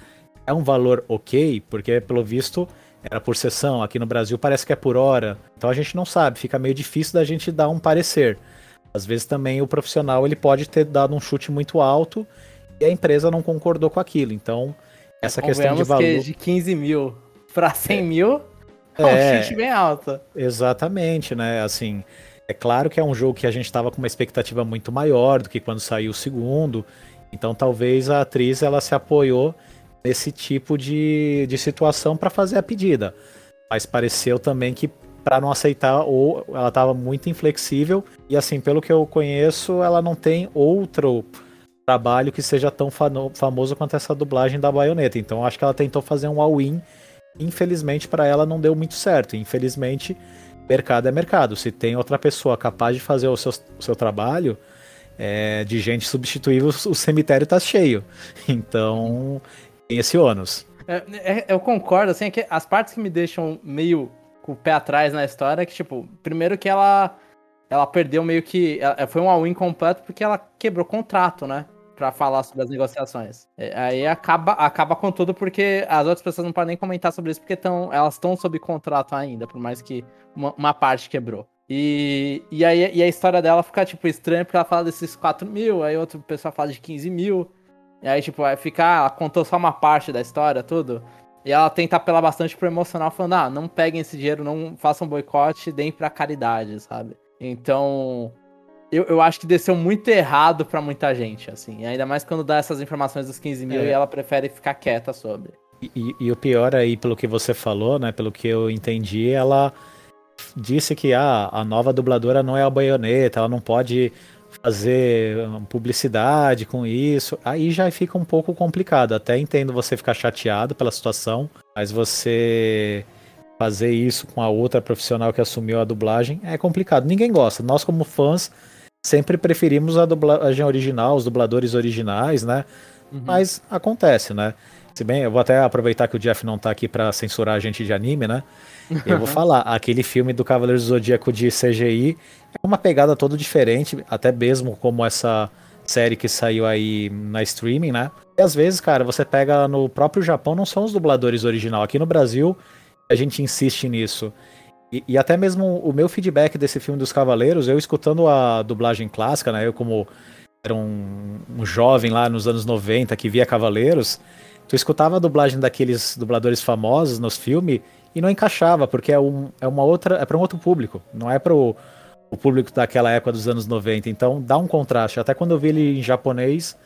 é um valor ok? Porque, pelo visto, era por sessão. Aqui no Brasil parece que é por hora. Então a gente não sabe. Fica meio difícil da gente dar um parecer. Às vezes também o profissional ele pode ter dado um chute muito alto e a empresa não concordou com aquilo. Então, essa questão de valor. Que de 15 mil para 100 é. mil é um é, chute bem alto. Exatamente, né? Assim, é claro que é um jogo que a gente estava com uma expectativa muito maior do que quando saiu o segundo. Então talvez a atriz ela se apoiou nesse tipo de, de situação para fazer a pedida. Mas pareceu também que para não aceitar ou ela estava muito inflexível e assim pelo que eu conheço ela não tem outro trabalho que seja tão famoso quanto essa dublagem da baioneta. Então acho que ela tentou fazer um all-in. Infelizmente para ela não deu muito certo. Infelizmente mercado é mercado. Se tem outra pessoa capaz de fazer o seu, o seu trabalho, é, de gente substituível, o cemitério está cheio. [LAUGHS] Então, tem esse ônus. É, é, eu concordo, assim, é que as partes que me deixam meio com o pé atrás na história é que, tipo, primeiro que ela ela perdeu meio que. Foi um all-in completo porque ela quebrou contrato, né? Para falar sobre as negociações. É, aí acaba, acaba com tudo porque as outras pessoas não podem nem comentar sobre isso porque tão, elas estão sob contrato ainda, por mais que uma, uma, parte quebrou. E, e aí e a história dela fica, tipo, estranha porque ela fala desses 4 mil, aí outro pessoal fala de 15 mil. E aí, tipo, vai ficar, ela contou só uma parte da história, tudo. E ela tenta apelar bastante pro emocional, falando, ah, não peguem esse dinheiro, não façam boicote, deem pra caridade, sabe? Então, eu, eu acho que desceu muito errado para muita gente, assim. Ainda mais quando dá essas informações dos 15 mil é. e ela prefere ficar quieta sobre. E, e, o pior aí, pelo que você falou, né? Pelo que eu entendi, ela disse que ah, a nova dubladora não é a baioneta, ela não pode fazer publicidade com isso. Aí já fica um pouco complicado. Até entendo você ficar chateado pela situação, mas você fazer isso com a outra profissional que assumiu a dublagem é complicado. Ninguém gosta. Nós, como fãs, sempre preferimos a dublagem original, os dubladores originais, né? Uhum. Mas acontece, né? Se bem, eu vou até aproveitar que o Jeff não tá aqui para censurar a gente de anime, né? Eu vou [LAUGHS] falar, aquele filme do Cavaleiro do Zodíaco de CGI é uma pegada toda diferente, até mesmo como essa série que saiu aí na streaming, né? E às vezes, cara, você pega no próprio Japão, não são os dubladores original. Aqui no Brasil, a gente insiste nisso. E, e, até mesmo o meu feedback desse filme dos Cavaleiros, eu escutando a dublagem clássica, né? Eu como era um, um jovem lá nos anos 90 que via Cavaleiros, tu escutava a dublagem daqueles dubladores famosos nos filmes e não encaixava, porque é, um, é uma outra, é para um outro público, não é para o público daquela época dos anos 90. Então dá um contraste. Até quando eu vi ele em japonês,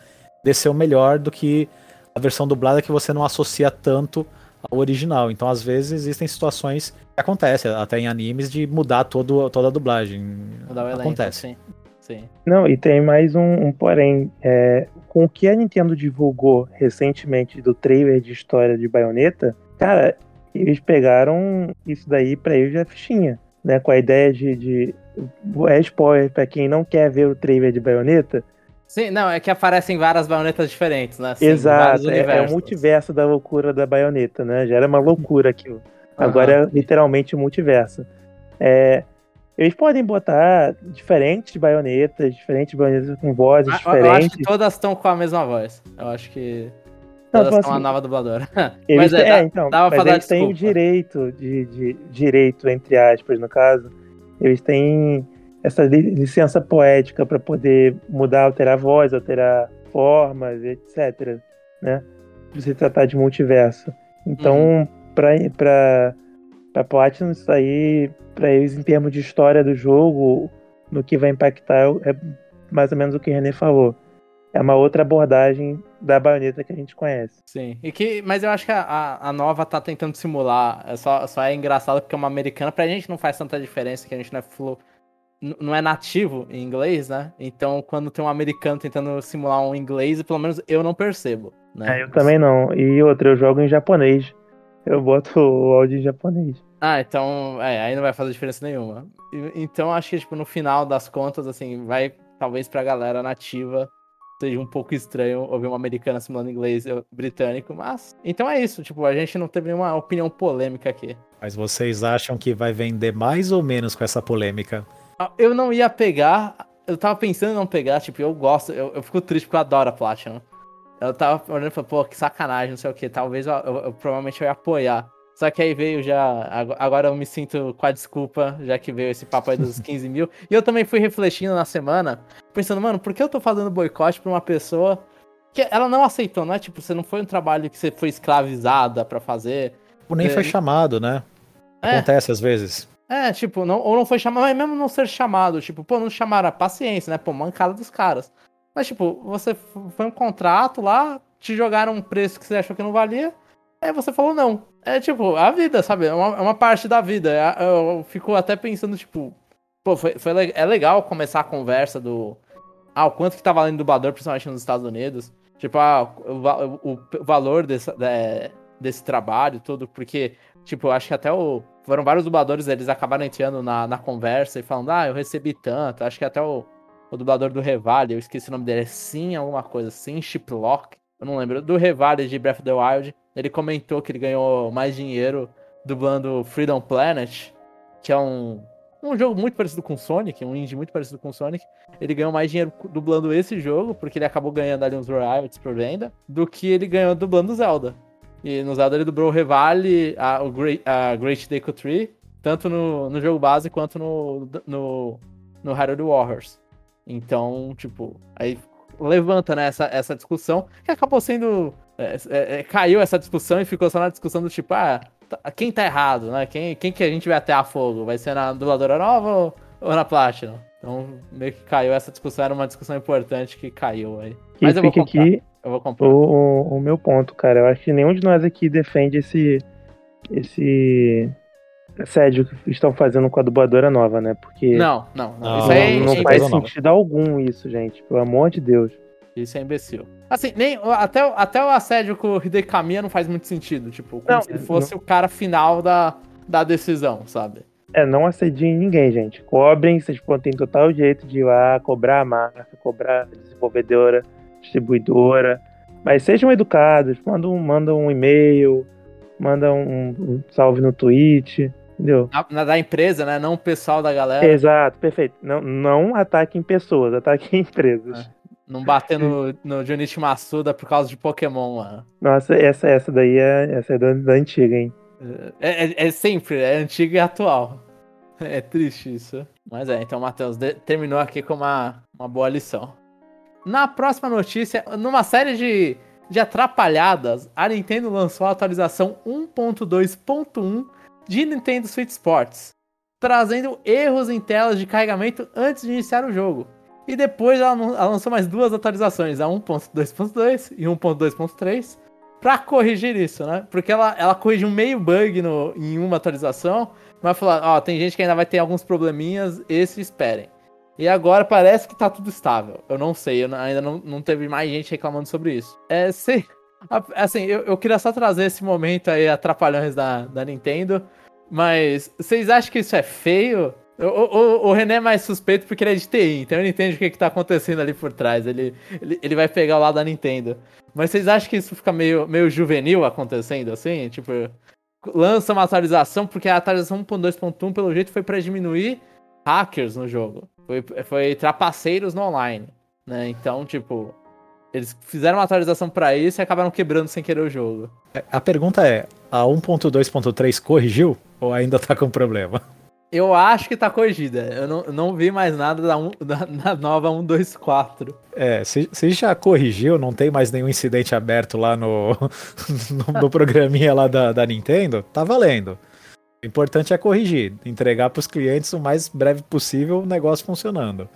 desceu melhor do que a versão dublada que você não associa tanto ao original. Então, às vezes, existem situações que acontecem, até em animes, de mudar todo, toda a dublagem. Mudar o elenco, Acontece. Sim. sim. Não, e tem mais um, um porém. É, com o que a Nintendo divulgou recentemente do trailer de história de Bayonetta, cara, eles pegaram isso daí pra eles já fichinha. Né, com a ideia de, de é spoiler para quem não quer ver o trailer de Bayonetta, Sim, não, é que aparecem várias baionetas diferentes, né? Assim, Exato, é, é, o multiverso da loucura da baioneta, né? Já era uma loucura aquilo. Agora é literalmente multiverso. É, eles podem botar diferentes baionetas, diferentes baionetas com vozes diferentes. Eu acho que todas estão com a mesma voz. Eu acho que todas não, são assim, a nova dubladora. [LAUGHS] Eles, mas é, é então, dava mas eles têm o direito, de, de, direito, entre aspas, no caso, eles têm essa licença poética para poder mudar, alterar a voz, alterar formas, etc. Né? Se tratar de multiverso. Então, uhum. para para Platinum, isso aí, para eles, em termos de história do jogo, no que vai impactar, é mais ou menos o que o René falou. é uma outra abordagem da baioneta que a gente conhece. Sim. E que, mas eu acho que a, a nova tá tentando simular. É só, só é engraçado porque é uma americana. Pra gente não faz tanta diferença que a gente não é flu, não é nativo em inglês, né? Então, quando tem um americano tentando simular um inglês, pelo menos eu não percebo. Né? É, eu também não. E outra, eu jogo em japonês. Eu boto o áudio em japonês. Ah, então, é, aí não vai fazer diferença nenhuma. Então, acho que, tipo, no final das contas, assim, vai, talvez pra galera nativa, seja um pouco estranho ouvir uma americana simulando inglês britânico, mas. Então é isso, tipo, a gente não teve nenhuma opinião polêmica aqui. Mas vocês acham que vai vender mais ou menos com essa polêmica? Ah, eu não ia pegar. Eu tava pensando em não pegar, tipo, eu gosto, eu, eu fico triste porque eu adoro a Platinum. Eu tava olhando e falei, pô, que sacanagem, não sei o que. Talvez eu, eu, eu, provavelmente eu ia apoiar. Só que aí veio já. Agora eu me sinto com a desculpa, já que veio esse papo aí dos [LAUGHS] 15 mil. E eu também fui refletindo na semana, pensando, mano, por que eu tô fazendo boicote pra uma pessoa que ela não aceitou, não é tipo, você não foi um trabalho que você foi escravizada para fazer. Ou nem foi chamado, né? É. Acontece às vezes. É, tipo, não, ou não foi chamado, mas mesmo não ser chamado, tipo, pô, não chamaram a paciência, né? Pô, mancada dos caras. Mas, tipo, você foi um contrato lá, te jogaram um preço que você achou que não valia, aí você falou não. É tipo, a vida, sabe? É uma, é uma parte da vida. É, eu fico até pensando, tipo, pô, foi, foi, é legal começar a conversa do. Ah, o quanto que tá valendo dublador, principalmente nos Estados Unidos. Tipo, ah, o, o, o valor desse, de, desse trabalho, tudo, porque, tipo, eu acho que até o. Foram vários dubladores, eles acabaram entrando na, na conversa e falando, ah, eu recebi tanto. Acho que até o o dublador do Revale, eu esqueci o nome dele, é Sim alguma coisa, Sim Shiplock, eu não lembro, do Revale de Breath of the Wild, ele comentou que ele ganhou mais dinheiro dublando Freedom Planet, que é um, um jogo muito parecido com Sonic, um indie muito parecido com Sonic. Ele ganhou mais dinheiro dublando esse jogo, porque ele acabou ganhando ali uns royalties por venda, do que ele ganhou dublando Zelda. E no Zelda ele dublou o Revale, a, o Great, a Great Deku Tree, tanto no, no jogo base quanto no, no, no Hyrule Warriors. Então, tipo, aí levanta né, essa, essa discussão que acabou sendo. É, é, é, caiu essa discussão e ficou só na discussão do tipo, ah, tá, quem tá errado, né? Quem, quem que a gente vai até a fogo? Vai ser na dubladora nova ou, ou na Platinum? Então, meio que caiu essa discussão, era uma discussão importante que caiu aí. Mas eu vou comprar. Aqui eu vou comprar. O, o, o meu ponto, cara, eu acho que nenhum de nós aqui defende esse. esse assédio que estão fazendo com a dubladora nova, né? Porque. Não, não, não. Isso aí não, não faz sentido algum isso, gente. Pelo amor de Deus. Isso é imbecil. Assim, nem, até, até o assédio com o Hideki Kamiya não faz muito sentido. Tipo, como não, se ele fosse não... o cara final da, da decisão, sabe? É, não assediem ninguém, gente. Cobrem, vocês têm total jeito de ir lá cobrar a marca, cobrar a desenvolvedora, distribuidora. Mas sejam educados, mandam, mandam um e-mail, mandam um, um salve no tweet. Entendeu? Na, da empresa, né? Não o pessoal da galera. Exato, perfeito. Não, não ataquem pessoas, ataquem empresas. É. Não bater no, no Junichi Masuda por causa de Pokémon, mano. Nossa, essa, essa daí é, essa é da, da antiga, hein? É, é, é, sempre, é antiga e atual. [LAUGHS] É triste isso. Mas é, então, Matheus, terminou aqui com uma, uma boa lição. Na próxima notícia, numa série de, de atrapalhadas, a Nintendo lançou a atualização 1.2.1 de Nintendo Switch Sports, trazendo erros em telas de carregamento antes de iniciar o jogo. E depois ela, lançou mais duas atualizações, a 1.2.2 e 1.2.3, para corrigir isso, né? Porque ela, ela corrigiu meio bug no, em uma atualização, mas falou, ó, tem gente que ainda vai ter alguns probleminhas, esse esperem. E agora parece que tá tudo estável. Eu não sei, eu ainda não, não teve mais gente reclamando sobre isso. É, se, Assim, eu, eu queria só trazer esse momento aí, atrapalhões da, da Nintendo. Mas vocês acham que isso é feio? O, o, o, René é mais suspeito porque ele é de TI, então ele entende o que, que tá acontecendo ali por trás. Ele, ele, ele vai pegar o lado da Nintendo. Mas vocês acham que isso fica meio, meio juvenil acontecendo assim? Tipo, lança uma atualização, porque a atualização 1.2.1, pelo jeito, foi para diminuir hackers no jogo. Foi, foi trapaceiros no online. Né? Então, tipo, eles fizeram uma atualização para isso e acabaram quebrando sem querer o jogo. A pergunta é: a 1.2.3 corrigiu ou ainda tá com problema? Eu acho que tá corrigida. Eu não, não vi mais nada da, um, da, da nova 1.2.4. É, se, se já corrigiu, não tem mais nenhum incidente aberto lá no, [LAUGHS] no, no programinha lá da, da Nintendo, tá valendo. O importante é corrigir, entregar para os clientes o mais breve possível o negócio funcionando.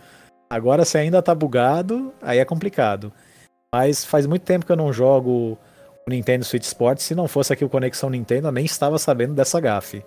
Agora, se ainda tá bugado, aí é complicado. Mas faz muito tempo que eu não jogo o Nintendo Switch Sports. Se não fosse aqui o Conexão Nintendo, eu nem estava sabendo dessa gafe.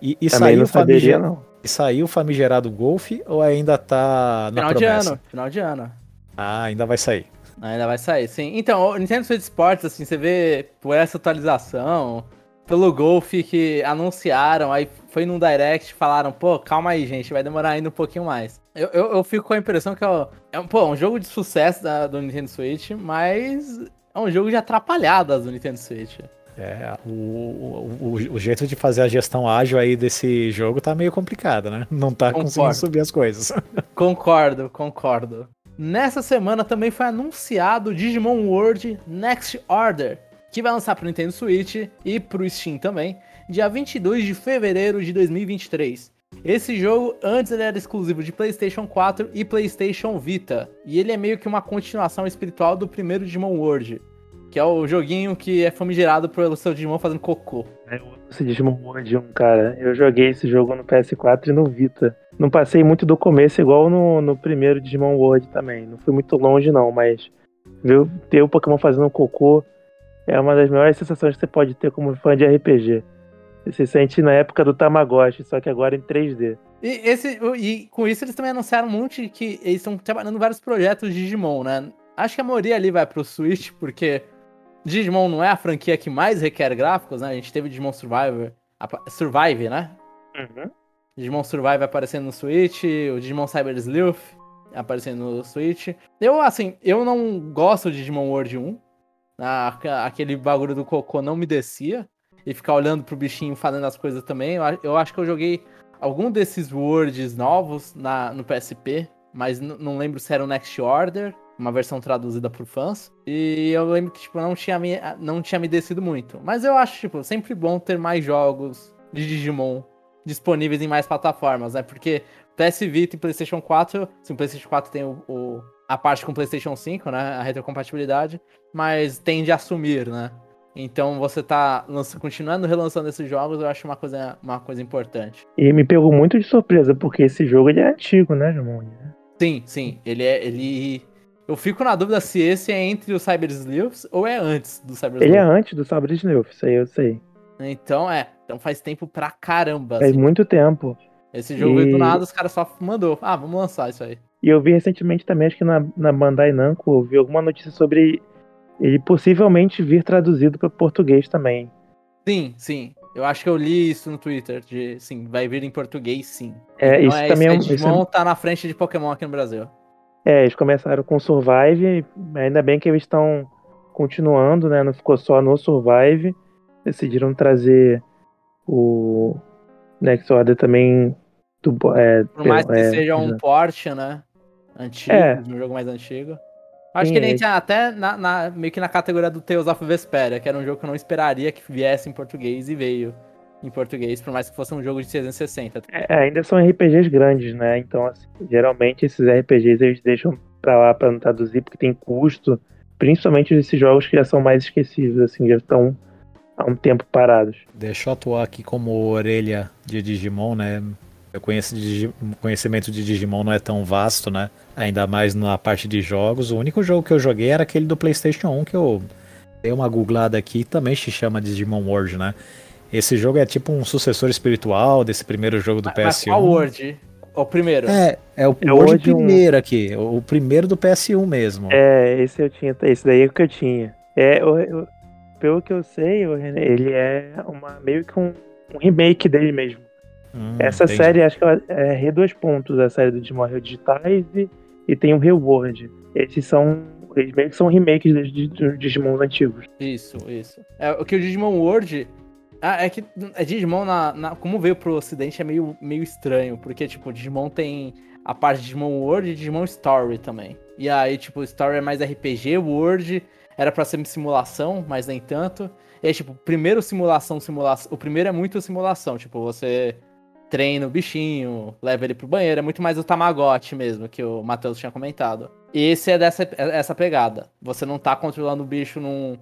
E, e [LAUGHS] Também não saberia, não. E saiu o famigerado Golf ou ainda tá na final promessa? de ano, final de ano. Ah, ainda vai sair. Ainda vai sair, sim. Então, o Nintendo Switch Sports, assim, você vê por essa atualização, pelo Golf que anunciaram, aí foi num direct falaram, pô, calma aí, gente, vai demorar ainda um pouquinho mais. Eu, eu, eu fico com a impressão que é, é pô, um jogo de sucesso da, do Nintendo Switch, mas é um jogo de atrapalhadas do Nintendo Switch. É, o, o, o, jeito de fazer a gestão ágil aí desse jogo tá meio complicado, né? Não tá concordo. conseguindo subir as coisas. [LAUGHS] Concordo, concordo. Nessa semana também foi anunciado o Digimon World Next Order, que vai lançar para o Nintendo Switch e para o Steam também, dia 22 de fevereiro de 2023. Esse jogo, antes ele era exclusivo de PlayStation 4 e PlayStation Vita, e ele é meio que uma continuação espiritual do primeiro Digimon World, que é o joguinho que é famigerado pelo seu Digimon fazendo cocô. É, esse Digimon World 1, cara, eu joguei esse jogo no PS4 e no Vita. Não passei muito do começo, igual no, no primeiro Digimon World também. Não fui muito longe, não, mas ver, ter o Pokémon fazendo cocô é uma das melhores sensações que você pode ter como fã de RPG. Você sente na época do Tamagotchi, só que agora em 3D. E, esse, e com isso eles também anunciaram um monte que eles estão trabalhando em vários projetos de Digimon, né? Acho que a maioria ali vai pro Switch, porque Digimon não é a franquia que mais requer gráficos, né? A gente teve Digimon Survivor, Survive, né? Uhum. Digimon Survive aparecendo no Switch, o Digimon Cyber Sleuth aparecendo no Switch. Eu, assim, eu não gosto de Digimon World 1. Aquele bagulho do cocô não me descia. E ficar olhando pro bichinho fazendo as coisas também. Eu, eu acho que eu joguei algum desses Worlds novos na, no PSP, mas não lembro se era o Next Order, uma versão traduzida por fãs. E eu lembro que, tipo, não tinha me, não tinha me descido muito. Mas eu acho, tipo, sempre bom ter mais jogos de Digimon disponíveis em mais plataformas, né? Porque PS Vita e PlayStation 4, sim, o PlayStation 4 tem o, o, a parte com o PlayStation 5, né? A retrocompatibilidade, mas tende a assumir, né? Então você tá lança, continuando relançando esses jogos, eu acho uma coisa, uma coisa importante. E me pegou muito de surpresa, porque esse jogo ele é antigo, né, Jamon? Sim, sim. Ele é. Ele. Eu fico na dúvida se esse é entre o Cyber Sleuths ou é antes do Cyber Sleuths. Ele é antes do Cyber Sleuths, isso aí eu sei. Então é. Então faz tempo pra caramba. Faz assim. muito tempo. Esse jogo e... veio do nada, os caras só mandou. Ah, vamos lançar isso aí. E eu vi recentemente também, acho que na, na Bandai Namco, eu vi alguma notícia sobre ele possivelmente vir traduzido para português também. Sim, sim. Eu acho que eu li isso no Twitter, de sim, vai vir em português sim. É, então, isso é, também é, Digimon é... tá na frente de Pokémon aqui no Brasil. É, eles começaram com Survive, ainda bem que eles estão continuando, né? Não ficou só no Survive. Decidiram trazer o Next Order também. Do, é, Por mais que é, seja um port, né? Antigo, é. um jogo mais antigo. Acho Sim, que ele entra é. até na, na, meio que na categoria do Tales of Vesperia, que era um jogo que eu não esperaria que viesse em português e veio em português, por mais que fosse um jogo de 360. É, ainda são RPGs grandes, né? Então, assim, geralmente esses RPGs eles deixam pra lá pra não traduzir, porque tem custo. Principalmente esses jogos que já são mais esquecidos, assim, já estão há um tempo parados. Deixa eu atuar aqui como orelha de Digimon, né? O conhecimento de Digimon não é tão vasto, né? Ainda mais na parte de jogos. O único jogo que eu joguei era aquele do PlayStation 1 que eu dei uma googlada aqui também se chama Digimon World, né? Esse jogo é tipo um sucessor espiritual desse primeiro jogo do mas, PS1. Mas qual World? O primeiro? É, é o, é World primeiro 1. aqui. O primeiro do PS1 mesmo. É, esse eu tinha. Esse daí é o que eu tinha. É, eu, pelo que eu sei, ele é uma, meio que um, um remake dele mesmo. Hum, Essa entendi. série, acho que ela é Re dois pontos, a série do Digimon Digitais e, e tem o Reward. Esses são. Eles meio que são remakes dos, dos Digimons antigos. Isso, isso. É, o que o Digimon World. Ah, é que é Digimon, na, na, como veio pro ocidente, é meio, meio estranho. Porque, tipo, Digimon tem a parte de Digimon World e Digimon Story também. E aí, tipo, Story é mais RPG, World era para ser simulação, mas nem tanto. E aí, tipo, primeiro simulação, simulação. O primeiro é muito simulação, tipo, você treina o bichinho, leva ele pro banheiro, é muito mais o Tamagotchi mesmo, que o Matheus tinha comentado. E esse é dessa essa pegada. Você não tá controlando o bicho num.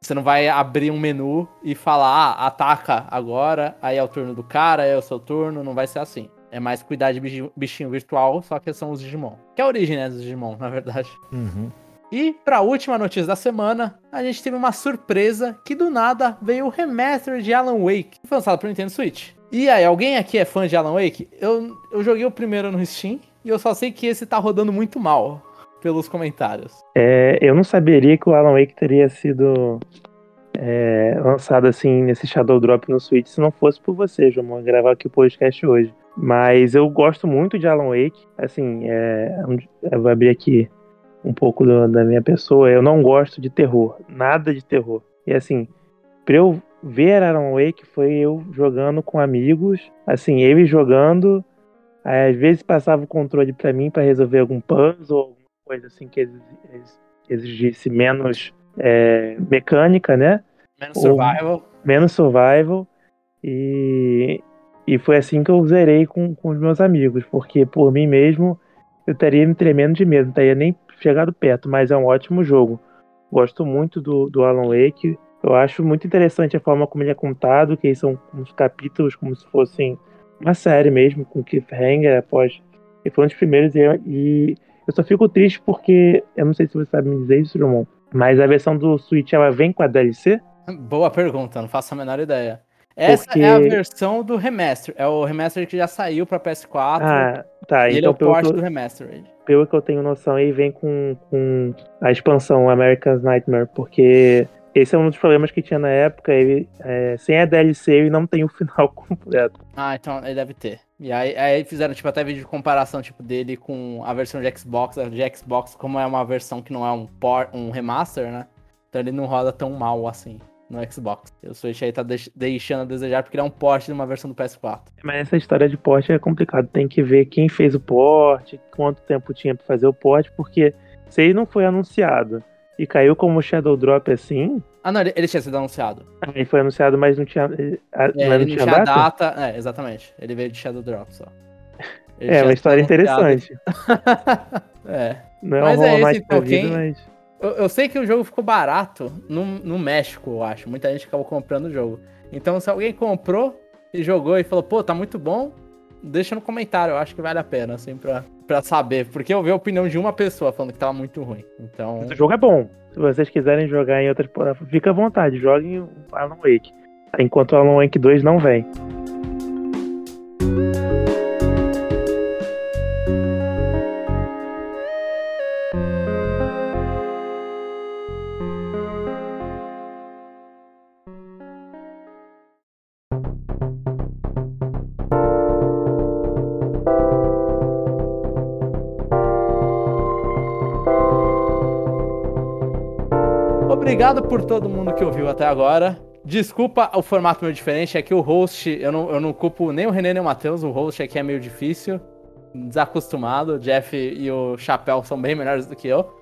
Você não vai abrir um menu e falar, ah, ataca agora, aí é o turno do cara, aí é o seu turno, não vai ser assim. É mais cuidar de bichinho virtual, só que são os Digimon. Que é a origem, né, dos Digimon, na verdade. Uhum. E para a última notícia da semana, a gente teve uma surpresa que do nada veio o remaster de Alan Wake, que foi lançado para Nintendo Switch. E aí, alguém aqui é fã de Alan Wake? Eu, eu joguei o primeiro no Steam e eu só sei que esse tá rodando muito mal pelos comentários. É, eu não saberia que o Alan Wake teria sido é, lançado assim nesse Shadow Drop no Switch se não fosse por você, João, gravar aqui o podcast hoje. Mas eu gosto muito de Alan Wake. Assim, é, eu vou abrir aqui um pouco do, da minha pessoa. Eu não gosto de terror, nada de terror. E assim, pra eu ver Alan Wake foi eu jogando com amigos, assim, ele jogando. Aí, às vezes passava o controle para mim para resolver algum puzzle, alguma coisa assim que exigisse menos é, mecânica, né? Menos survival. Ou, menos survival. E, e foi assim que eu zerei com, com os meus amigos, porque por mim mesmo eu estaria me tremendo de medo, não teria nem chegado perto, mas é um ótimo jogo. Gosto muito do, do Alan Wake. Eu acho muito interessante a forma como ele é contado, que são uns capítulos como se fossem uma série mesmo, com cliffhanger após. E foi um dos primeiros, e, e eu só fico triste porque, eu não sei se você sabe me dizer isso, João, mas a versão do Switch ela vem com a DLC? Boa pergunta, não faço a menor ideia. Essa Porque... é a versão do remaster. É o remaster que já saiu pra PS4. Ah, tá. E então, ele é o port do remaster. Pelo que eu tenho noção, ele vem com, com a expansão American's Nightmare. Porque esse é um dos problemas que tinha na época. Ele, é, sem a DLC, ele não tem o final [LAUGHS] completo. Ah, então ele deve ter. E aí, aí fizeram tipo, até vídeo de comparação tipo, dele com a versão de Xbox. A de Xbox, como é uma versão que não é um, port, um remaster, né? Então ele não roda tão mal assim no Xbox. O Switch aí tá deixando a desejar porque ele é um port de uma versão do PS4. Mas essa história de port é complicado. Tem que ver quem fez o port, quanto tempo tinha para fazer o port, porque se ele não foi anunciado e caiu como Shadow Drop assim. Ah, não, ele, ele tinha sido anunciado. Ah, ele foi anunciado, mas não tinha. É, mas não, tinha, tinha data? data? É, exatamente. Ele veio de Shadow Drop só. [LAUGHS] Ele é, uma história interessante. [LAUGHS] é. Não é mas um é esse, então, vida, quem... mas eu, eu, sei que o jogo ficou barato no, no México, eu acho. Muita gente acabou comprando o jogo. Então, se alguém comprou e jogou e falou, pô, tá muito bom, deixa no comentário. Eu acho que vale a pena, assim, pra, pra saber. Porque eu vi a opinião de uma pessoa falando que tava muito ruim. Então. O jogo é bom. Se vocês quiserem jogar em outras. Fica à vontade, joguem o Alan Wake. Enquanto o Alan Wake 2 não vem. Por todo mundo que ouviu até agora. Desculpa o formato meio diferente, é que o host, eu não, eu não culpo nem o René nem o Matheus, o host aqui é meio difícil, desacostumado. O Jeff e o Chapéu são bem melhores do que eu.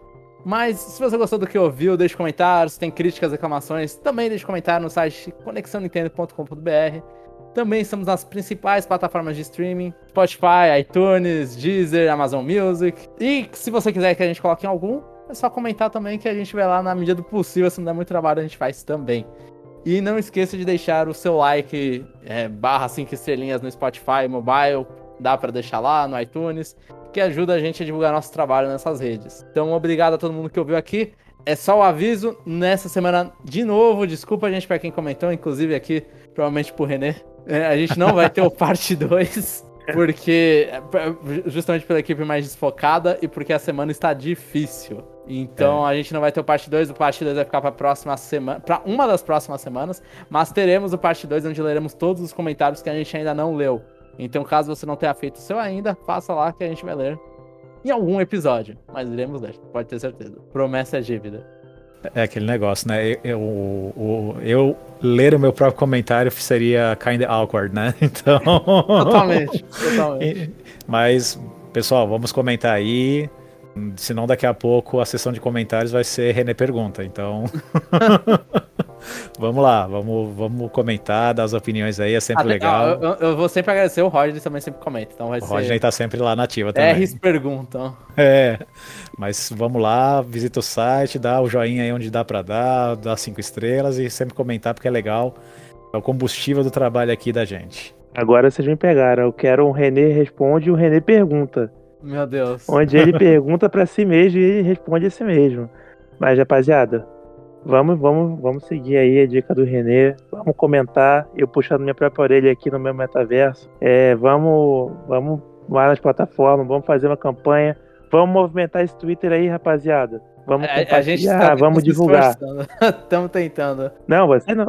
Mas se você gostou do que ouviu, deixe comentários, tem críticas, reclamações, também deixe comentário no site conexãonintendo.com.br. Também estamos nas principais plataformas de streaming: Spotify, iTunes, Deezer, Amazon Music. E se você quiser que a gente coloque em algum, é só comentar também que a gente vai lá na medida do possível. Se não der muito trabalho, a gente faz também. E não esqueça de deixar o seu like, é, barra 5 estrelinhas no Spotify, mobile, dá para deixar lá no iTunes, que ajuda a gente a divulgar nosso trabalho nessas redes. Então, obrigado a todo mundo que ouviu aqui. É só o aviso, nessa semana, de novo, desculpa a gente para quem comentou, inclusive aqui, provavelmente pro René, é, a gente não vai ter o parte [LAUGHS] 2. Porque. Justamente pela equipe mais desfocada e porque a semana está difícil. Então é. a gente não vai ter o parte 2, o parte 2 vai ficar para próxima semana, para uma das próximas semanas, mas teremos o parte 2 onde leremos todos os comentários que a gente ainda não leu. Então, caso você não tenha feito o seu ainda, faça lá que a gente vai ler em algum episódio, mas iremos ler, pode ter certeza. Promessa é dívida. É aquele negócio, né? Eu, eu, eu, ler o meu próprio comentário seria kinda awkward, né? [LAUGHS] Então. totalmente, totalmente. Mas, pessoal, vamos comentar aí. Senão, daqui a pouco a sessão de comentários vai ser René Pergunta. Então. [LAUGHS] vamos lá, vamos, vamos comentar, dar as opiniões aí, é sempre ah, legal. Eu, eu, vou sempre agradecer o Roger, também sempre comenta. Então vai o ser... Roger tá sempre lá nativa também. R's perguntam. É, mas vamos lá, visita o site, dá o joinha aí onde dá pra dar, dá cinco estrelas e sempre comentar porque é legal. É o combustível do trabalho aqui da gente. Agora vocês me pegaram, eu quero um René responde e o René pergunta. Meu Deus. Onde ele pergunta pra si mesmo e ele responde a si mesmo. Mas, rapaziada, vamos, vamos, vamos seguir aí a dica do Renê. Vamos comentar. Eu puxando minha própria orelha aqui no meu metaverso. É, vamos, vamos lá nas plataformas, vamos fazer uma campanha. Vamos movimentar esse Twitter aí, rapaziada. Vamos A, a gente tá vamos divulgar. Estamos [LAUGHS] tentando. Não, você não.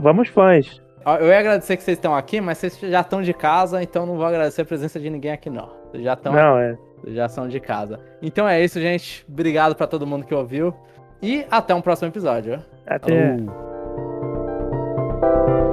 Vamos fãs. Eu ia agradecer que vocês estão aqui, mas vocês já estão de casa, então não vou agradecer a presença de ninguém aqui, não. Vocês já estão. Não, é. Já são de casa. Então é isso, gente. Obrigado para todo mundo que ouviu. E até um próximo episódio. Até. Falou.